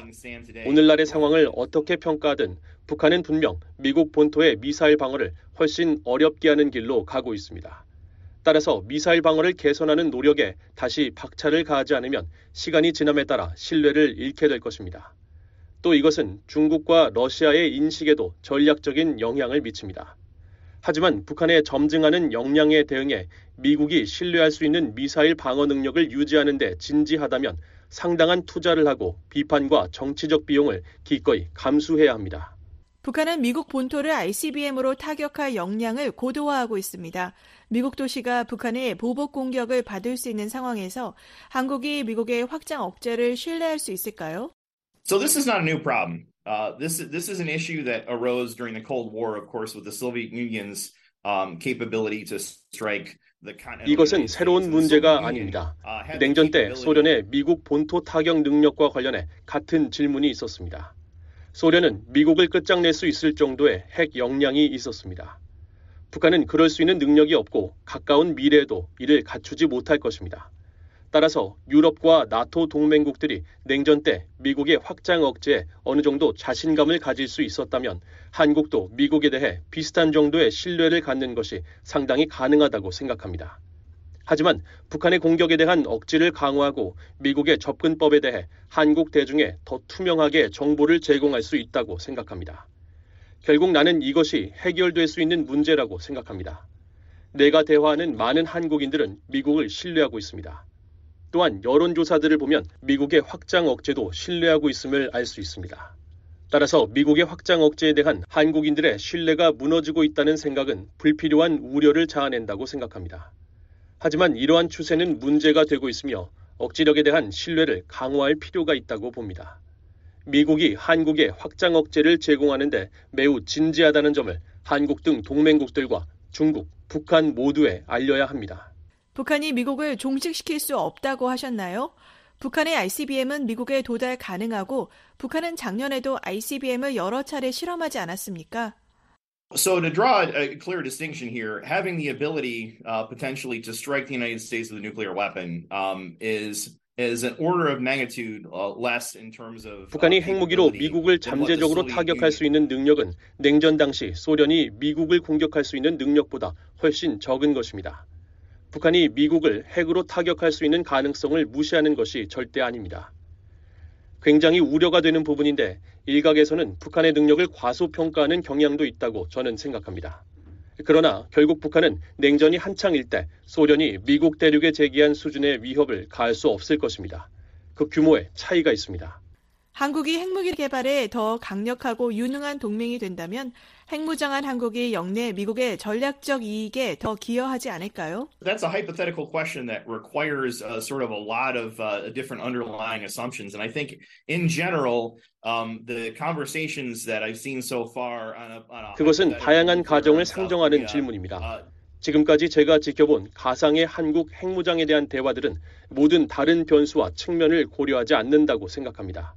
오늘날의 상황을 어떻게 평가하든 북한은 분명 미국 본토의 미사일 방어를 훨씬 어렵게 하는 길로 가고 있습니다. 따라서 미사일 방어를 개선하는 노력에 다시 박차를 가하지 않으면 시간이 지남에 따라 신뢰를 잃게 될 것입니다. 또 이것은 중국과 러시아의 인식에도 전략적인 영향을 미칩니다. 하지만 북한의 점증하는 역량에 대응해 미국이 신뢰할 수 있는 미사일 방어 능력을 유지하는 데 진지하다면 상당한 투자를 하고 비판과 정치적 비용을 기꺼이 감수해야 합니다. 북한은 미국 본토를 ICBM으로 타격할 역량을 고도화하고 있습니다. 미국 도시가 북한의 보복 공격을 받을 수 있는 상황에서 한국이 미국의 확장 억제를 신뢰할 수 있을까요? So this is not a new problem. Uh, this this is an issue that arose during the Cold War, of course, with the Soviet Union's um, capability to strike 이것은 새로운 문제가 아닙니다. 냉전 때 소련의 미국 본토 타격 능력과 관련해 같은 질문이 있었습니다. 소련은 미국을 끝장낼 수 있을 정도의 핵 역량이 있었습니다. 북한은 그럴 수 있는 능력이 없고 가까운 미래에도 이를 갖추지 못할 것입니다. 따라서 유럽과 나토 동맹국들이 냉전 때 미국의 확장 억제에 어느 정도 자신감을 가질 수 있었다면 한국도 미국에 대해 비슷한 정도의 신뢰를 갖는 것이 상당히 가능하다고 생각합니다. 하지만 북한의 공격에 대한 억지를 강화하고 미국의 접근법에 대해 한국 대중에 더 투명하게 정보를 제공할 수 있다고 생각합니다. 결국 나는 이것이 해결될 수 있는 문제라고 생각합니다. 내가 대화하는 많은 한국인들은 미국을 신뢰하고 있습니다. 또한 여론조사들을 보면 미국의 확장 억제도 신뢰하고 있음을 알 수 있습니다. 따라서 미국의 확장 억제에 대한 한국인들의 신뢰가 무너지고 있다는 생각은 불필요한 우려를 자아낸다고 생각합니다. 하지만 이러한 추세는 문제가 되고 있으며 억지력에 대한 신뢰를 강화할 필요가 있다고 봅니다. 미국이 한국에 확장 억제를 제공하는데 매우 진지하다는 점을 한국 등 동맹국들과 중국, 북한 모두에 알려야 합니다. 북한이 미국을 종식시킬 수 없다고 하셨나요? 북한의 ICBM은 미국에 도달 가능하고 북한은 작년에도 ICBM을 여러 차례 실험하지 않았습니까? So to draw a clear distinction here, having the ability uh, potentially to strike the United States with a nuclear weapon um, is is an order of magnitude uh, less in terms of 북한이 핵무기로 미국을 잠재적으로 타격할 수 있는 능력은 냉전 당시 소련이 미국을 공격할 수 있는 능력보다 훨씬 적은 것입니다. 북한이 미국을 핵으로 타격할 수 있는 가능성을 무시하는 것이 절대 아닙니다. 굉장히 우려가 되는 부분인데 일각에서는 북한의 능력을 과소평가하는 경향도 있다고 저는 생각합니다. 그러나 결국 북한은 냉전이 한창일 때 소련이 미국 대륙에 제기한 수준의 위협을 가할 수 없을 것입니다. 그 규모에 차이가 있습니다. 한국이 핵무기 개발에 더 강력하고 유능한 동맹이 된다면 핵무장한 한국이 영내 미국의 전략적 이익에 더 기여하지 않을까요? That's a hypothetical question that requires uh, sort of a lot of uh, different underlying assumptions. And I think in general, um, the conversations that I've seen so far on a, on a 그것은 다양한 가정을 상정하는 질문입니다. 지금까지 제가 지켜본 가상의 한국 핵무장에 대한 대화들은 모든 다른 변수와 측면을 고려하지 않는다고 생각합니다.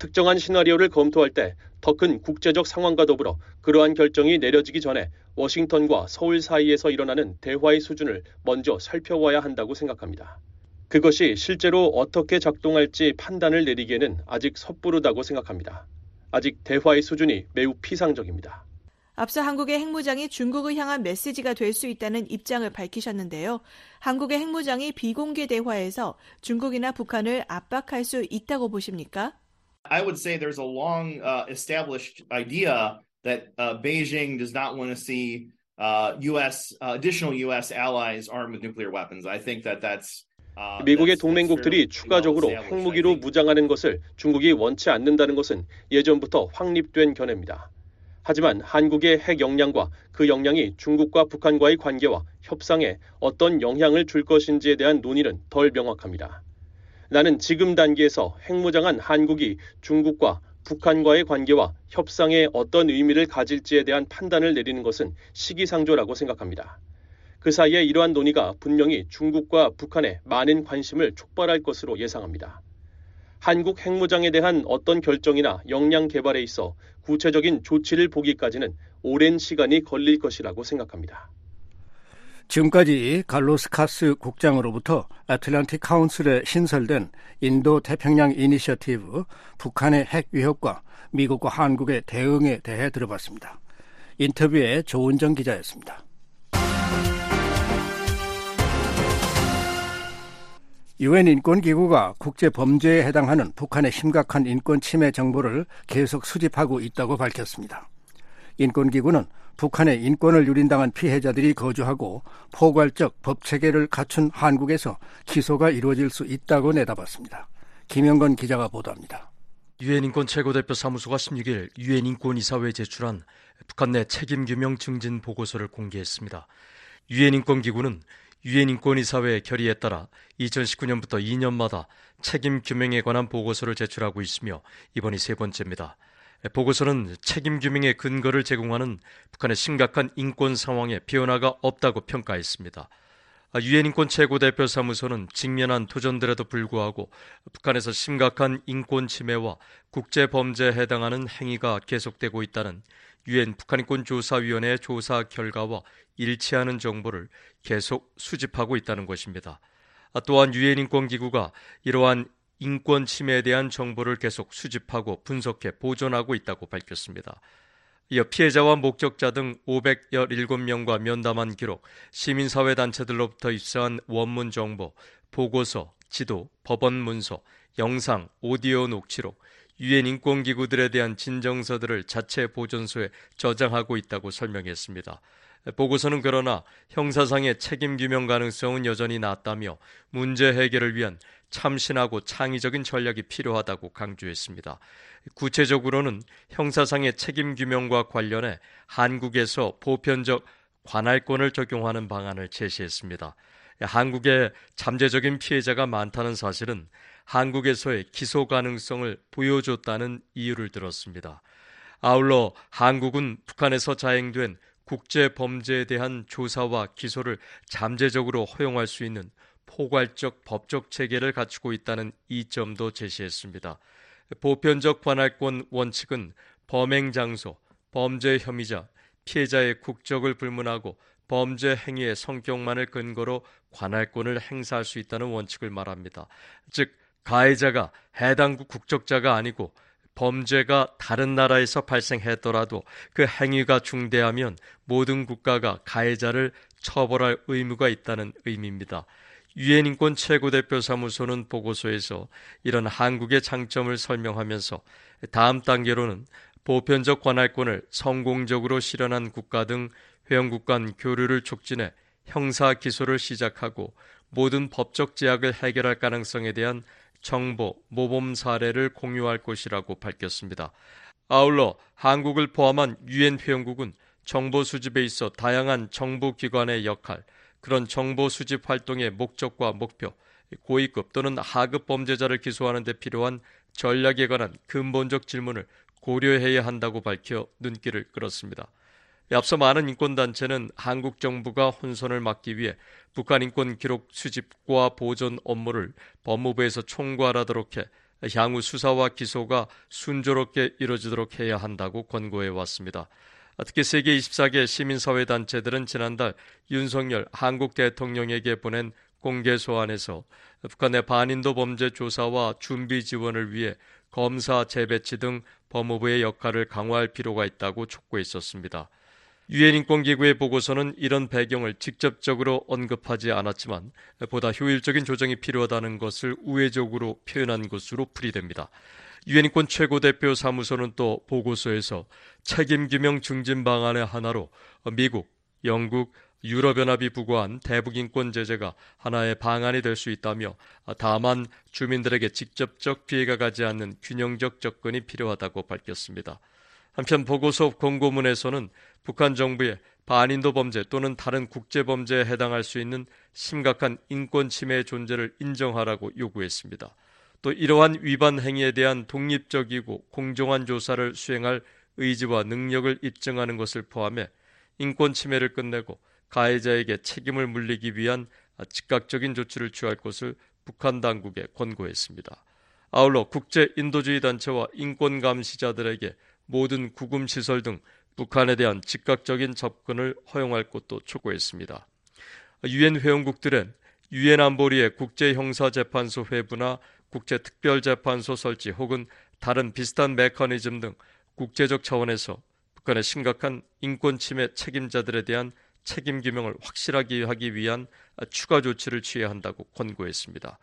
특정한 시나리오를 검토할 때 더 큰 국제적 상황과 더불어 그러한 결정이 내려지기 전에 워싱턴과 서울 사이에서 일어나는 대화의 수준을 먼저 살펴봐야 한다고 생각합니다. 그것이 실제로 어떻게 작동할지 판단을 내리기에는 아직 섣부르다고 생각합니다. 아직 대화의 수준이 매우 피상적입니다. 앞서 한국의 핵무장이 중국을 향한 메시지가 될 수 있다는 입장을 밝히셨는데요. 한국의 핵무장이 비공개 대화에서 중국이나 북한을 압박할 수 있다고 보십니까? I would say there's a long uh, established idea that uh, Beijing does not want to see uh, U.S. additional U.S. allies armed with nuclear weapons. I think that that's 미국의 동맹국들이 추가적으로 핵무기로 무장하는 것을 중국이 원치 않는다는 것은 예전부터 확립된 견해입니다. 하지만 한국의 핵 역량과 그 역량이 중국과 북한과의 관계와 협상에 어떤 영향을 줄 것인지에 대한 논의는 덜 명확합니다. 나는 지금 단계에서 핵무장한 한국이 중국과 북한과의 관계와 협상에 어떤 의미를 가질지에 대한 판단을 내리는 것은 시기상조라고 생각합니다. 그 사이에 이러한 논의가 분명히 중국과 북한에 많은 관심을 촉발할 것으로 예상합니다. 한국 핵무장에 대한 어떤 결정이나 역량 개발에 있어 구체적인 조치를 보기까지는 오랜 시간이 걸릴 것이라고 생각합니다. 지금까지 갈로스카스 국장으로부터 애틀란틱 카운슬에 신설된 인도 태평양 이니셔티브 북한의 핵 위협과 미국과 한국의 대응에 대해 들어봤습니다. 인터뷰에 조은정 기자였습니다. 유엔 인권기구가 국제 범죄에 해당하는 북한의 심각한 인권 침해 정보를 계속 수집하고 있다고 밝혔습니다. 인권기구는 북한의 인권을 유린당한 피해자들이 거주하고 포괄적 법 체계를 갖춘 한국에서 기소가 이루어질 수 있다고 내다봤습니다. 김영건 기자가 보도합니다. 유엔 인권 최고대표 사무소가 16일 유엔 인권 이사회에 제출한 북한 내 책임 규명 증진 보고서를 공개했습니다. 유엔 인권 기구는 유엔 인권 이사회 결의에 따라 2019년부터 2년마다 책임 규명에 관한 보고서를 제출하고 있으며 이번이 세 번째입니다. 보고서는 책임 규명의 근거를 제공하는 북한의 심각한 인권 상황에 변화가 없다고 평가했습니다. 유엔 인권 최고 대표 사무소는 직면한 도전들에도 불구하고 북한에서 심각한 인권 침해와 국제 범죄에 해당하는 행위가 계속되고 있다는 유엔 북한인권 조사위원회의 조사 결과와 일치하는 정보를 계속 수집하고 있다는 것입니다. 또한 유엔 인권기구가 이러한 인권 침해에 대한 정보를 계속 수집하고 분석해 보존하고 있다고 밝혔습니다. 이어 피해자와 목격자 등 517명과 면담한 기록, 시민사회 단체들로부터 입수한 원문 정보, 보고서, 지도, 법원 문서, 영상, 오디오 녹취록, 유엔 인권기구들에 대한 진정서들을 자체 보존소에 저장하고 있다고 설명했습니다. 보고서는 그러나 형사상의 책임 규명 가능성은 여전히 낮다며 문제 해결을 위한 참신하고 창의적인 전략이 필요하다고 강조했습니다. 구체적으로는 형사상의 책임 규명과 관련해 한국에서 보편적 관할권을 적용하는 방안을 제시했습니다. 한국에 잠재적인 피해자가 많다는 사실은 한국에서의 기소 가능성을 보여줬다는 이유를 들었습니다. 아울러 한국은 북한에서 자행된 국제 범죄에 대한 조사와 기소를 잠재적으로 허용할 수 있는 포괄적 법적 체계를 갖추고 있다는 이점도 제시했습니다. 보편적 관할권 원칙은 범행 장소, 범죄 혐의자, 피해자의 국적을 불문하고 범죄 행위의 성격만을 근거로 관할권을 행사할 수 있다는 원칙을 말합니다. 즉, 가해자가 해당 국적자가 아니고 범죄가 다른 나라에서 발생했더라도 그 행위가 중대하면 모든 국가가 가해자를 처벌할 의무가 있다는 의미입니다. 유엔 인권 최고대표 사무소는 보고서에서 이런 한국의 장점을 설명하면서 다음 단계로는 보편적 관할권을 성공적으로 실현한 국가 등 회원국 간 교류를 촉진해 형사 기소를 시작하고 모든 법적 제약을 해결할 가능성에 대한 정보, 모범 사례를 공유할 것이라고 밝혔습니다. 아울러 한국을 포함한 유엔 회원국은 정보 수집에 있어 다양한 정부 기관의 역할, 그런 정보 수집 활동의 목적과 목표, 고위급 또는 하급 범죄자를 기소하는 데 필요한 전략에 관한 근본적 질문을 고려해야 한다고 밝혀 눈길을 끌었습니다. 앞서 많은 인권단체는 한국 정부가 혼선을 막기 위해 북한 인권 기록 수집과 보존 업무를 법무부에서 총괄하도록 해 향후 수사와 기소가 순조롭게 이루어지도록 해야 한다고 권고해 왔습니다. 특히 세계 24개 시민사회 단체들은 지난달 윤석열 한국 대통령에게 보낸 공개 소환에서 북한의 반인도 범죄 조사와 준비 지원을 위해 검사 재배치 등 법무부의 역할을 강화할 필요가 있다고 촉구했었습니다. 유엔 인권기구의 보고서는 이런 배경을 직접적으로 언급하지 않았지만 보다 효율적인 조정이 필요하다는 것을 우회적으로 표현한 것으로 풀이됩니다. 유엔 인권 최고대표 사무소는 또 보고서에서 책임 규명 중진 방안의 하나로 미국, 영국, 유럽연합이 부과한 대북인권 제재가 하나의 방안이 될 수 있다며 다만 주민들에게 직접적 피해가 가지 않는 균형적 접근이 필요하다고 밝혔습니다. 한편 보고서 공고문에서는 북한 정부의 반인도 범죄 또는 다른 국제 범죄에 해당할 수 있는 심각한 인권 침해의 존재를 인정하라고 요구했습니다. 또 이러한 위반 행위에 대한 독립적이고 공정한 조사를 수행할 의지와 능력을 입증하는 것을 포함해 인권 침해를 끝내고 가해자에게 책임을 물리기 위한 즉각적인 조치를 취할 것을 북한 당국에 권고했습니다. 아울러 국제 인도주의 단체와 인권 감시자들에게 모든 구금 시설 등 북한에 대한 즉각적인 접근을 허용할 것도 촉구했습니다. 유엔 회원국들은 유엔 안보리의 국제 형사 재판소 회부나 국제특별재판소 설치 혹은 다른 비슷한 메커니즘 등 국제적 차원에서 북한의 심각한 인권 침해 책임자들에 대한 책임 규명을 확실하게 하기 위한 추가 조치를 취해야 한다고 권고했습니다.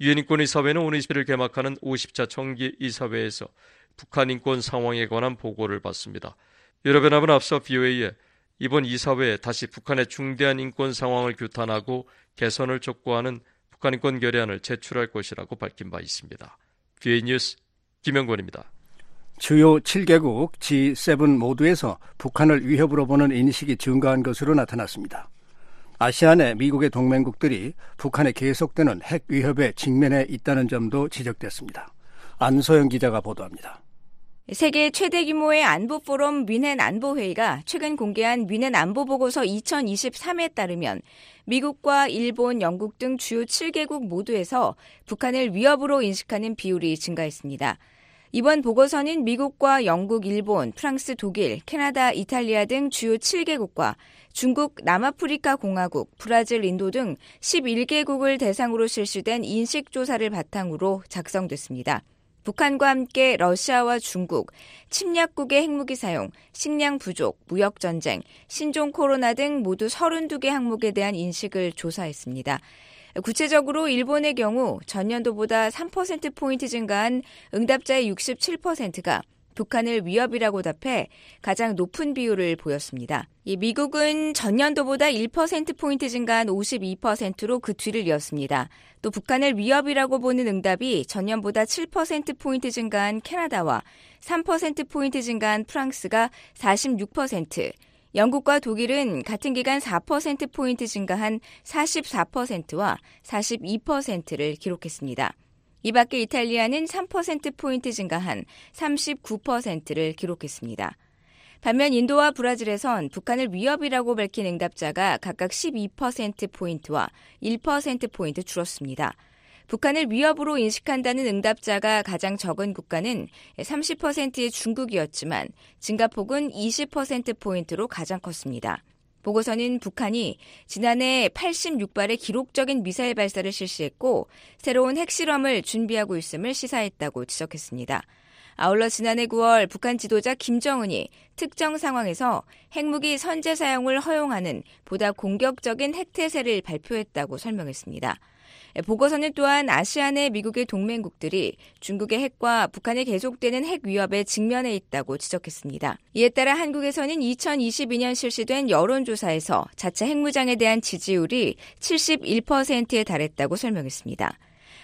유엔 인권 이사회는 오늘 20일 개막하는 50차 정기 이사회에서 북한 인권 상황에 관한 보고를 받습니다. 유럽연합은 앞서 BOA에 이번 이사회에 다시 북한의 중대한 인권 상황을 규탄하고 개선을 촉구하는 북한 인권 결의안을 제출할 것이라고 밝힌 바 있습니다. BOA 뉴스 김영권입니다. 주요 7개국 G7 모두에서 북한을 위협으로 보는 인식이 증가한 것으로 나타났습니다. 아시안의 미국의 동맹국들이 북한의 계속되는 핵 위협에 직면해 있다는 점도 지적됐습니다. 안소영 기자가 보도합니다. 세계 최대 규모의 안보 포럼 뮌헨 안보 회의가 최근 공개한 뮌헨 안보 보고서 2023에 따르면 미국과 일본, 영국 등 주요 7개국 모두에서 북한을 위협으로 인식하는 비율이 증가했습니다. 이번 보고서는 미국과 영국, 일본, 프랑스, 독일, 캐나다, 이탈리아 등 주요 7개국과 중국, 남아프리카 공화국, 브라질, 인도 등 11개국을 대상으로 실시된 인식조사를 바탕으로 작성됐습니다. 북한과 함께 러시아와 중국, 침략국의 핵무기 사용, 식량 부족, 무역 전쟁, 신종 코로나 등 모두 32개 항목에 대한 인식을 조사했습니다. 구체적으로 일본의 경우 전년도보다 3%포인트 증가한 응답자의 67%가 북한을 위협이라고 답해 가장 높은 비율을 보였습니다. 이 미국은 전년도보다 1%포인트 증가한 52%로 그 뒤를 이었습니다. 또 북한을 위협이라고 보는 응답이 전년보다 7%포인트 증가한 캐나다와 3%포인트 증가한 프랑스가 46%, 영국과 독일은 같은 기간 4%포인트 증가한 44%와 42%를 기록했습니다. 이 밖에 이탈리아는 3%포인트 증가한 39%를 기록했습니다. 반면 인도와 브라질에선 북한을 위협이라고 밝힌 응답자가 각각 12%포인트와 1%포인트 줄었습니다. 북한을 위협으로 인식한다는 응답자가 가장 적은 국가는 30%의 중국이었지만 증가폭은 20%포인트로 가장 컸습니다. 보고서는 북한이 지난해 86발의 기록적인 미사일 발사를 실시했고 새로운 핵실험을 준비하고 있음을 시사했다고 지적했습니다. 아울러 지난해 9월 북한 지도자 김정은이 특정 상황에서 핵무기 선제 사용을 허용하는 보다 공격적인 핵태세를 발표했다고 설명했습니다. 보고서는 또한 아시안의 미국의 동맹국들이 중국의 핵과 북한의 계속되는 핵 위협에 직면해 있다고 지적했습니다. 이에 따라 한국에서는 2022년 실시된 여론조사에서 자체 핵무장에 대한 지지율이 71%에 달했다고 설명했습니다.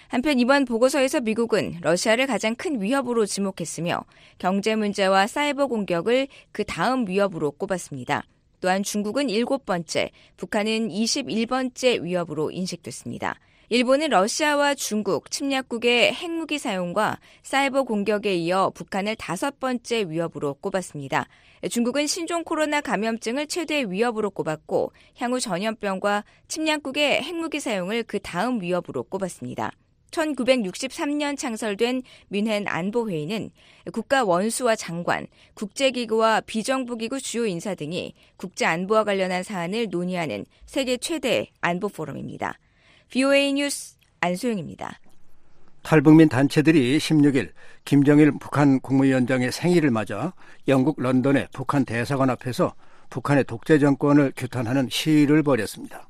한편 이번 보고서에서 미국은 러시아를 가장 큰 위협으로 지목했으며 경제 문제와 사이버 공격을 그 다음 위협으로 꼽았습니다. 또한 중국은 7번째, 북한은 21번째 위협으로 인식됐습니다. 일본은 러시아와 중국, 침략국의 핵무기 사용과 사이버 공격에 이어 북한을 다섯 번째 위협으로 꼽았습니다. 중국은 신종 코로나 감염증을 최대 위협으로 꼽았고 향후 전염병과 침략국의 핵무기 사용을 그 다음 위협으로 꼽았습니다. 1963년 창설된 뮌헨 안보회의는 국가 원수와 장관, 국제기구와 비정부기구 주요 인사 등이 국제 안보와 관련한 사안을 논의하는 세계 최대 안보 포럼입니다. BOA 뉴스 안소영입니다. 탈북민 단체들이 16일 김정일 북한 국무위원장의 생일을 맞아 영국 런던의 북한 대사관 앞에서 북한의 독재 정권을 규탄하는 시위를 벌였습니다.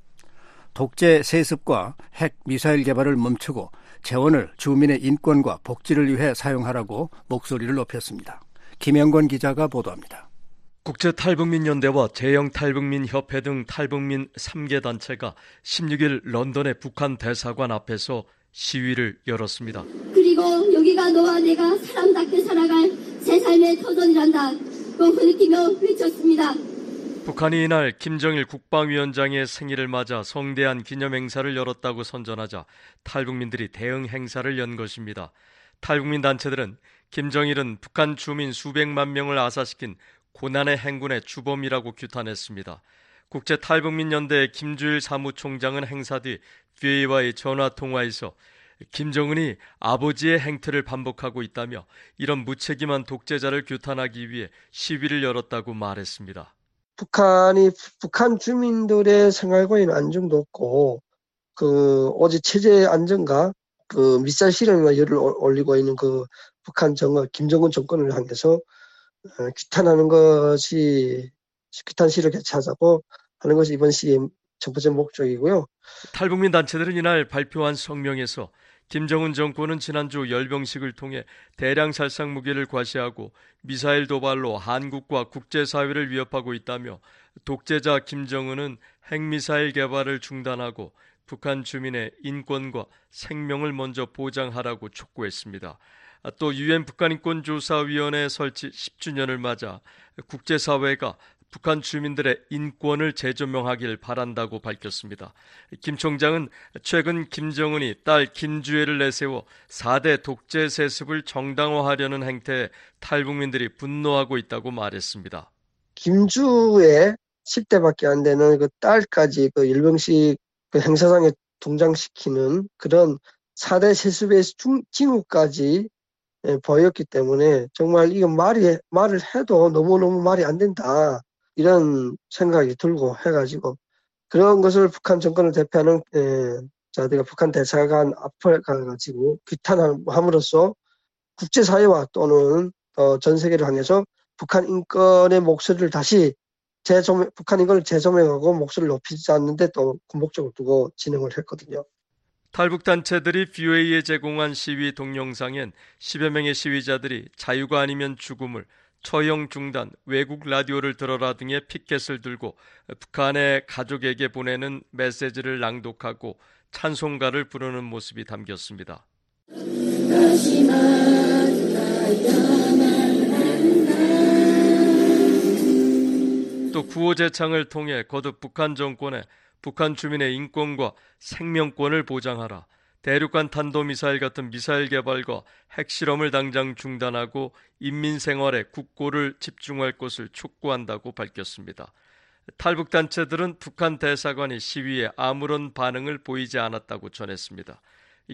독재 세습과 핵 미사일 개발을 멈추고 재원을 주민의 인권과 복지를 위해 사용하라고 목소리를 높였습니다. 김영권 기자가 보도합니다. 국제 탈북민연대와 제영탈북민협회 등 탈북민 3개 단체가 16일 런던의 북한 대사관 앞에서 시위를 열었습니다. 그리고 여기가 너와 내가 사람답게 살아갈 새 삶의 터전이란다. 또 흐느끼며 외쳤습니다. 북한이 이날 김정일 국방위원장의 생일을 맞아 성대한 기념 행사를 열었다고 선전하자 탈북민들이 대응 행사를 연 것입니다. 탈북민 단체들은 김정일은 북한 주민 수백만 명을 아사시킨 고난의 행군의 주범이라고 규탄했습니다. 국제 탈북민연대 김주일 사무총장은 행사 뒤 VA와의 전화 통화에서 김정은이 아버지의 행태를 반복하고 있다며 이런 무책임한 독재자를 규탄하기 위해 시위를 열었다고 말했습니다. 북한이 북한 주민들의 생활권에는 안정도 없고 그 오직 체제 안정과 그 미사일 실험에 열을 올리고 있는 그 북한 정권 김정은 정권을 향해서 어, 규탄하는 것이 규탄 시를 개최하자고 하는 것이 이번 시의 첫 번째 목적이고요. 탈북민 단체들은 이날 발표한 성명에서 김정은 정권은 지난주 열병식을 통해 대량 살상 무기를 과시하고 미사일 도발로 한국과 국제사회를 위협하고 있다며 독재자 김정은은 핵미사일 개발을 중단하고 북한 주민의 인권과 생명을 먼저 보장하라고 촉구했습니다. 또 유엔 북한인권 조사위원회 설치 10주년을 맞아 국제사회가 북한 주민들의 인권을 재조명하길 바란다고 밝혔습니다. 김 총장은 최근 김정은이 딸 김주애를 내세워 4대 독재 세습을 정당화하려는 행태에 탈북민들이 분노하고 있다고 말했습니다. 김주애 10대밖에 안 되는 그 딸까지 그 일병식 그 행사장에 동장시키는 그런 4대 세습의 징후까지 예, 보였기 때문에 정말 이건 말이 말을 해도 너무너무 말이 안 된다 이런 생각이 들고 해가지고 그런 것을 북한 정권을 대표하는 예, 자들가 북한 대사관 앞에 가가지고 규탄함으로써 국제사회와 또는 어, 전 세계를 향해서 북한 인권의 목소리를 다시 재조명, 북한 인권을 재조명하고 목소리를 높이지 않는데 또 군복적으로 두고 진행을 했거든요. 탈북 단체들이 BOA에 제공한 시위 동영상엔 10여 명의 시위자들이 자유가 아니면 죽음을 처형 중단, 외국 라디오를 들어라 등의 피켓을 들고 북한의 가족에게 보내는 메시지를 낭독하고 찬송가를 부르는 모습이 담겼습니다. 또 구호 제창을 통해 거듭 북한 정권에 북한 주민의 인권과 생명권을 보장하라. 대륙간 탄도미사일 같은 미사일 개발과 핵실험을 당장 중단하고 인민 생활에 국고를 집중할 것을 촉구한다고 밝혔습니다. 탈북 단체들은 북한 대사관이 시위에 아무런 반응을 보이지 않았다고 전했습니다.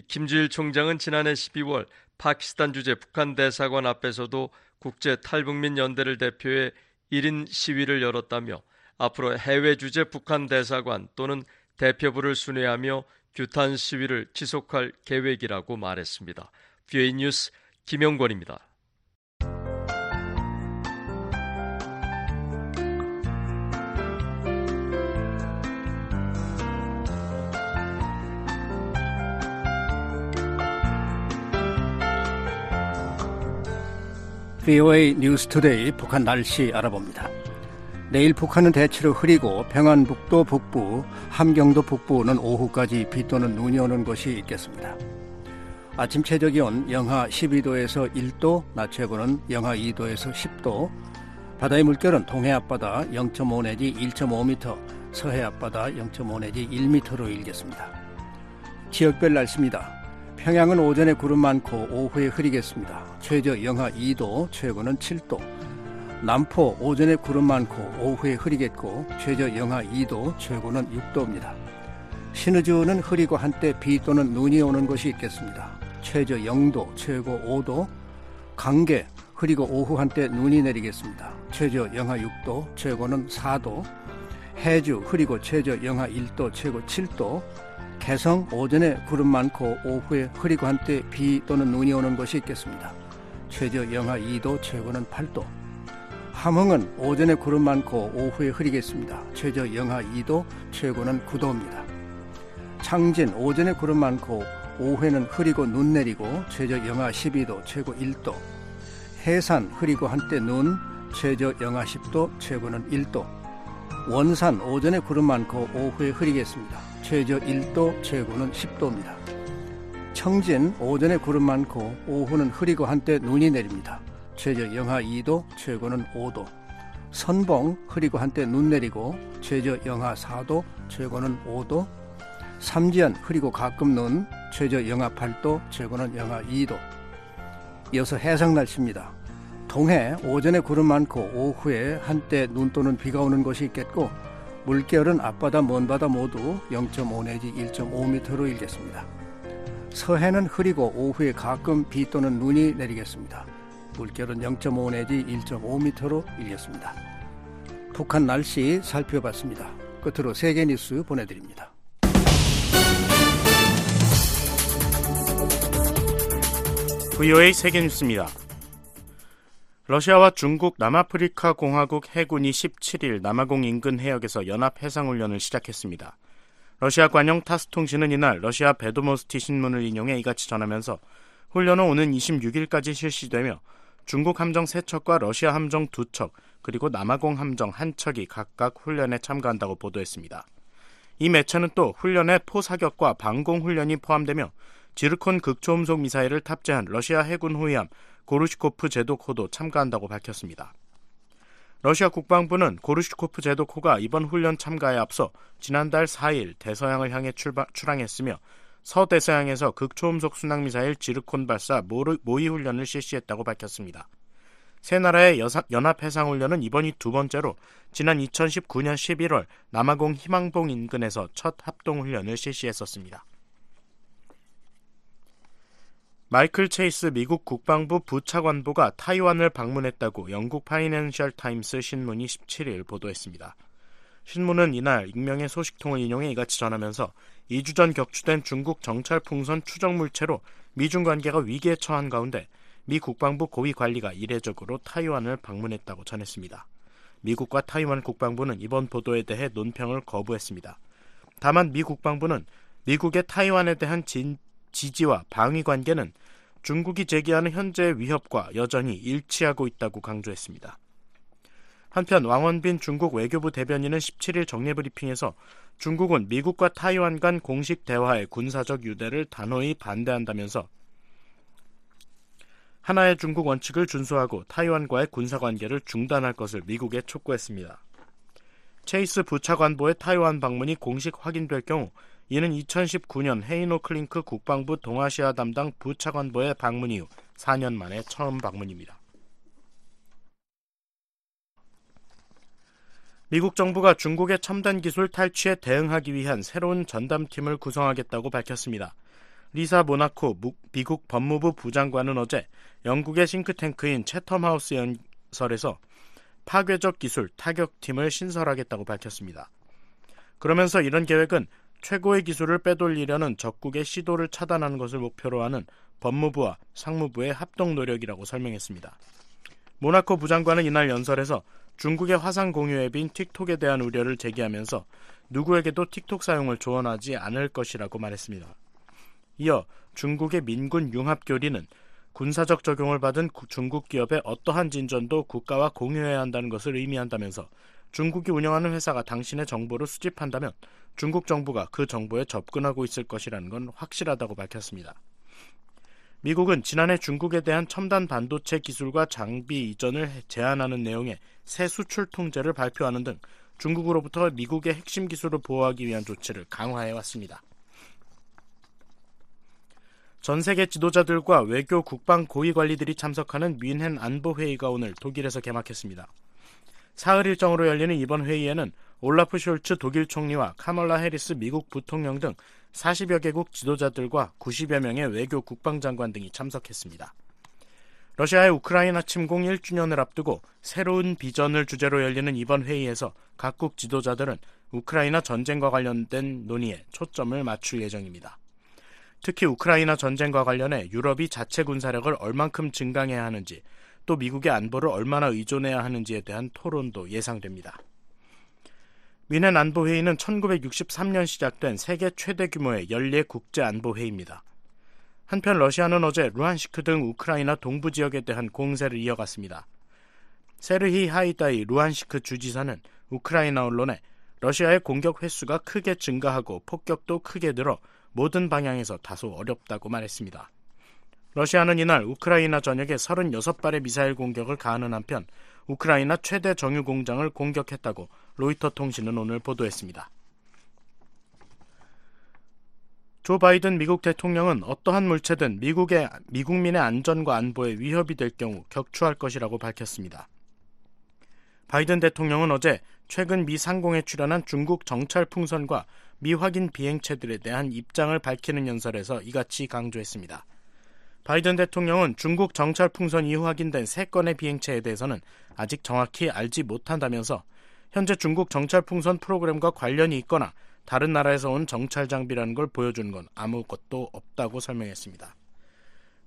김주일 총장은 지난해 12월 파키스탄 주재 북한 대사관 앞에서도 국제 탈북민 연대를 대표해 1인 시위를 열었다며 앞으로 해외 주재 북한 대사관 또는 대표부를 순회하며 규탄 시위를 지속할 계획이라고 말했습니다. 뷰에 뉴스 김영권입니다. VOA 뉴스 투데이 북한 날씨 알아봅니다. 내일 북한은 대체로 흐리고 평안북도 북부, 함경도 북부는 오후까지 비 또는 눈이 오는 곳이 있겠습니다. 아침 최저 기온 영하 12도에서 1도, 낮 최고는 영하 2도에서 10도, 바다의 물결은 동해 앞바다 0.5 내지 1.5m, 서해 앞바다 0.5 내지 1m로 일겠습니다. 지역별 날씨입니다. 평양은 오전에 구름 많고 오후에 흐리겠습니다. 최저 영하 2도, 최고는 7도. 남포 오전에 구름 많고 오후에 흐리겠고 최저 영하 2도 최고는 6도입니다. 신의주는 흐리고 한때 비 또는 눈이 오는 곳이 있겠습니다. 최저 0도 최고 5도 강계 흐리고 오후 한때 눈이 내리겠습니다. 최저 영하 6도 최고는 4도 해주 흐리고 최저 영하 1도 최고 7도 개성 오전에 구름 많고 오후에 흐리고 한때 비 또는 눈이 오는 곳이 있겠습니다. 최저 영하 2도 최고는 8도 함흥은 오전에 구름 많고 오후에 흐리겠습니다. 최저 영하 2도, 최고는 9도입니다. 창진 오전에 구름 많고 오후에는 흐리고 눈 내리고 최저 영하 12도, 최고 1도. 해산 흐리고 한때 눈, 최저 영하 10도, 최고는 1도. 원산 오전에 구름 많고 오후에 흐리겠습니다. 최저 1도, 최고는 10도입니다. 청진 오전에 구름 많고 오후는 흐리고 한때 눈이 내립니다. 최저 영하 2도, 최고는 5도. 선봉 흐리고 한때 눈 내리고 최저 영하 4도, 최고는 5도. 삼지연 흐리고 가끔 눈, 최저 영하 8도, 최고는 영하 2도. 이어서 해상 날씨입니다. 동해 오전에 구름 많고 오후에 한때 눈 또는 비가 오는 곳이 있겠고 물결은 앞바다 먼바다 모두 0.5 내지 1.5m로 일겠습니다. 서해는 흐리고 오후에 가끔 비 또는 눈이 내리겠습니다. 물결은 0.5 내지 1.5m로 일렸습니다. 북한 날씨 살펴봤습니다. 끝으로 세계 뉴스 보내드립니다. VOA 세계 뉴스입니다. 러시아와 중국 남아프리카 공화국 해군이 17일 남아공 인근 해역에서 연합 해상훈련을 시작했습니다. 러시아 관영 타스 통신은 이날 러시아 베도모스티 신문을 인용해 이같이 전하면서 훈련은 오는 26일까지 실시되며 중국 함정 3척과 러시아 함정 2척, 그리고 남아공 함정 1척이 각각 훈련에 참가한다고 보도했습니다. 이 매체는 또 훈련에 포사격과 방공 훈련이 포함되며 지르콘 극초음속 미사일을 탑재한 러시아 해군 호위함 고르시코프 제도코도 참가한다고 밝혔습니다. 러시아 국방부는 고르시코프 제도코가 이번 훈련 참가에 앞서 지난달 4일 대서양을 향해 출항했으며 서대서양에서 극초음속 순항미사일 지르콘 발사 모의 훈련을 실시했다고 밝혔습니다. 세 나라의 연합해상훈련은 이번이 두 번째로 지난 2019년 11월 남아공 희망봉 인근에서 첫 합동훈련을 실시했었습니다. 마이클 체이스 미국 국방부 부차관보가 타이완을 방문했다고 영국 파이낸셜 타임스 신문이 17일 보도했습니다. 신문은 이날 익명의 소식통을 인용해 이같이 전하면서 2주 전 격추된 중국 정찰 풍선 추정 물체로 미중 관계가 위기에 처한 가운데 미 국방부 고위 관리가 이례적으로 타이완을 방문했다고 전했습니다. 미국과 타이완 국방부는 이번 보도에 대해 논평을 거부했습니다. 다만 미 국방부는 미국의 타이완에 대한 진, 지지와 방위 관계는 중국이 제기하는 현재의 위협과 여전히 일치하고 있다고 강조했습니다. 한편 왕원빈 중국 외교부 대변인은 17일 정례 브리핑에서 중국은 미국과 타이완 간 공식 대화의 군사적 유대를 단호히 반대한다면서 하나의 중국 원칙을 준수하고 타이완과의 군사 관계를 중단할 것을 미국에 촉구했습니다. 체이스 부차관보의 타이완 방문이 공식 확인될 경우 이는 2019년 헤이노 클링크 국방부 동아시아 담당 부차관보의 방문 이후 4년 만에 처음 방문입니다. 미국 정부가 중국의 첨단 기술 탈취에 대응하기 위한 새로운 전담팀을 구성하겠다고 밝혔습니다. 리사 모나코 미국 법무부 부장관은 어제 영국의 싱크탱크인 채텀하우스 연설에서 파괴적 기술 타격팀을 신설하겠다고 밝혔습니다. 그러면서 이런 계획은 최고의 기술을 빼돌리려는 적국의 시도를 차단하는 것을 목표로 하는 법무부와 상무부의 합동 노력이라고 설명했습니다. 모나코 부장관은 이날 연설에서 중국의 화상 공유 앱인 틱톡에 대한 우려를 제기하면서 누구에게도 틱톡 사용을 조언하지 않을 것이라고 말했습니다. 이어 중국의 민군 융합교리는 군사적 적용을 받은 중국 기업의 어떠한 진전도 국가와 공유해야 한다는 것을 의미한다면서 중국이 운영하는 회사가 당신의 정보를 수집한다면 중국 정부가 그 정보에 접근하고 있을 것이라는 건 확실하다고 밝혔습니다. 미국은 지난해 중국에 대한 첨단 반도체 기술과 장비 이전을 제한하는 내용의 새 수출 통제를 발표하는 등 중국으로부터 미국의 핵심 기술을 보호하기 위한 조치를 강화해 왔습니다. 전 세계 지도자들과 외교 국방 고위 관리들이 참석하는 뮌헨 안보 회의가 오늘 독일에서 개막했습니다. 사흘 일정으로 열리는 이번 회의에는 올라프 숄츠 독일 총리와 카멀라 해리스 미국 부통령 등 40여 개국 지도자들과 90여 명의 외교 국방장관 등이 참석했습니다. 러시아의 우크라이나 침공 1주년을 앞두고 새로운 비전을 주제로 열리는 이번 회의에서 각국 지도자들은 우크라이나 전쟁과 관련된 논의에 초점을 맞출 예정입니다. 특히 우크라이나 전쟁과 관련해 유럽이 자체 군사력을 얼만큼 증강해야 하는지 또 미국에 안보를 얼마나 의존해야 하는지에 대한 토론도 예상됩니다. 뮌헨 안보회의는 1963년 시작된 세계 최대 규모의 연례 국제 안보회의입니다. 한편 러시아는 어제 루한시크 등 우크라이나 동부 지역에 대한 공세를 이어갔습니다. 세르히 하이다이 루한시크 주지사는 우크라이나 언론에 러시아의 공격 횟수가 크게 증가하고 폭격도 크게 늘어 모든 방향에서 다소 어렵다고 말했습니다. 러시아는 이날 우크라이나 전역에 36발의 미사일 공격을 가하는 한편 우크라이나 최대 정유 공장을 공격했다고 로이터 통신은 오늘 보도했습니다. 조 바이든 미국 대통령은 어떠한 물체든 미국의 미국민의 안전과 안보에 위협이 될 경우 격추할 것이라고 밝혔습니다. 바이든 대통령은 어제 최근 미 상공에 출현한 중국 정찰 풍선과 미확인 비행체들에 대한 입장을 밝히는 연설에서 이같이 강조했습니다. 바이든 대통령은 중국 정찰 풍선 이후 확인된 3건의 비행체에 대해서는 아직 정확히 알지 못한다면서 현재 중국 정찰 풍선 프로그램과 관련이 있거나 다른 나라에서 온 정찰 장비라는 걸 보여주는 건 아무것도 없다고 설명했습니다.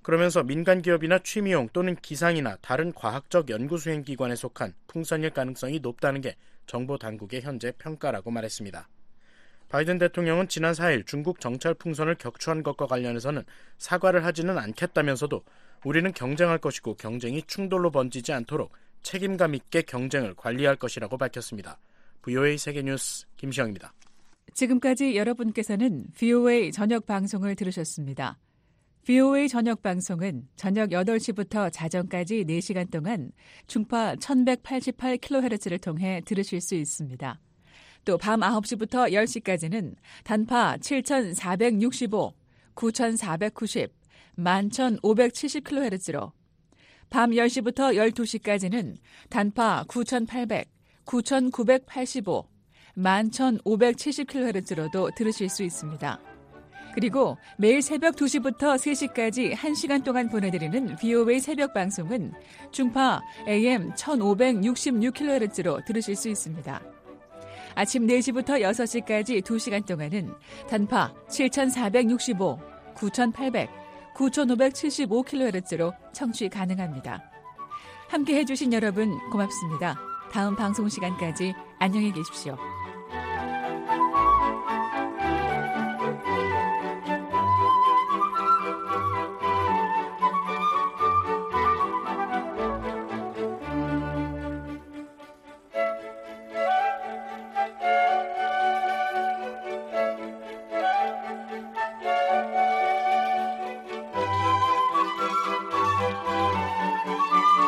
그러면서 민간 기업이나 취미용 또는 기상이나 다른 과학적 연구 수행 기관에 속한 풍선일 가능성이 높다는 게 정보 당국의 현재 평가라고 말했습니다. 바이든 대통령은 지난 4일 중국 정찰 풍선을 격추한 것과 관련해서는 사과를 하지는 않겠다면서도 우리는 경쟁할 것이고 경쟁이 충돌로 번지지 않도록 책임감 있게 경쟁을 관리할 것이라고 밝혔습니다. VOA 세계뉴스 김시영입니다. 지금까지 여러분께서는 VOA 저녁 방송을 들으셨습니다. VOA 저녁 방송은 저녁 8시부터 자정까지 4시간 동안 중파 1188kHz를 통해 들으실 수 있습니다. 또 밤 9시부터 10시까지는 단파 7465, 9490, 11570kHz로 밤 10시부터 12시까지는 단파 9800, 9985, 11570kHz로도 들으실 수 있습니다. 그리고 매일 새벽 2시부터 3시까지 1시간 동안 보내드리는 VOA 새벽 방송은 중파 AM 1566kHz로 들으실 수 있습니다. 아침 4시부터 6시까지 2시간 동안은 단파 7465, 9800, 9575kHz로 청취 가능합니다. 함께 해주신 여러분 고맙습니다. 다음 방송 시간까지 안녕히 계십시오.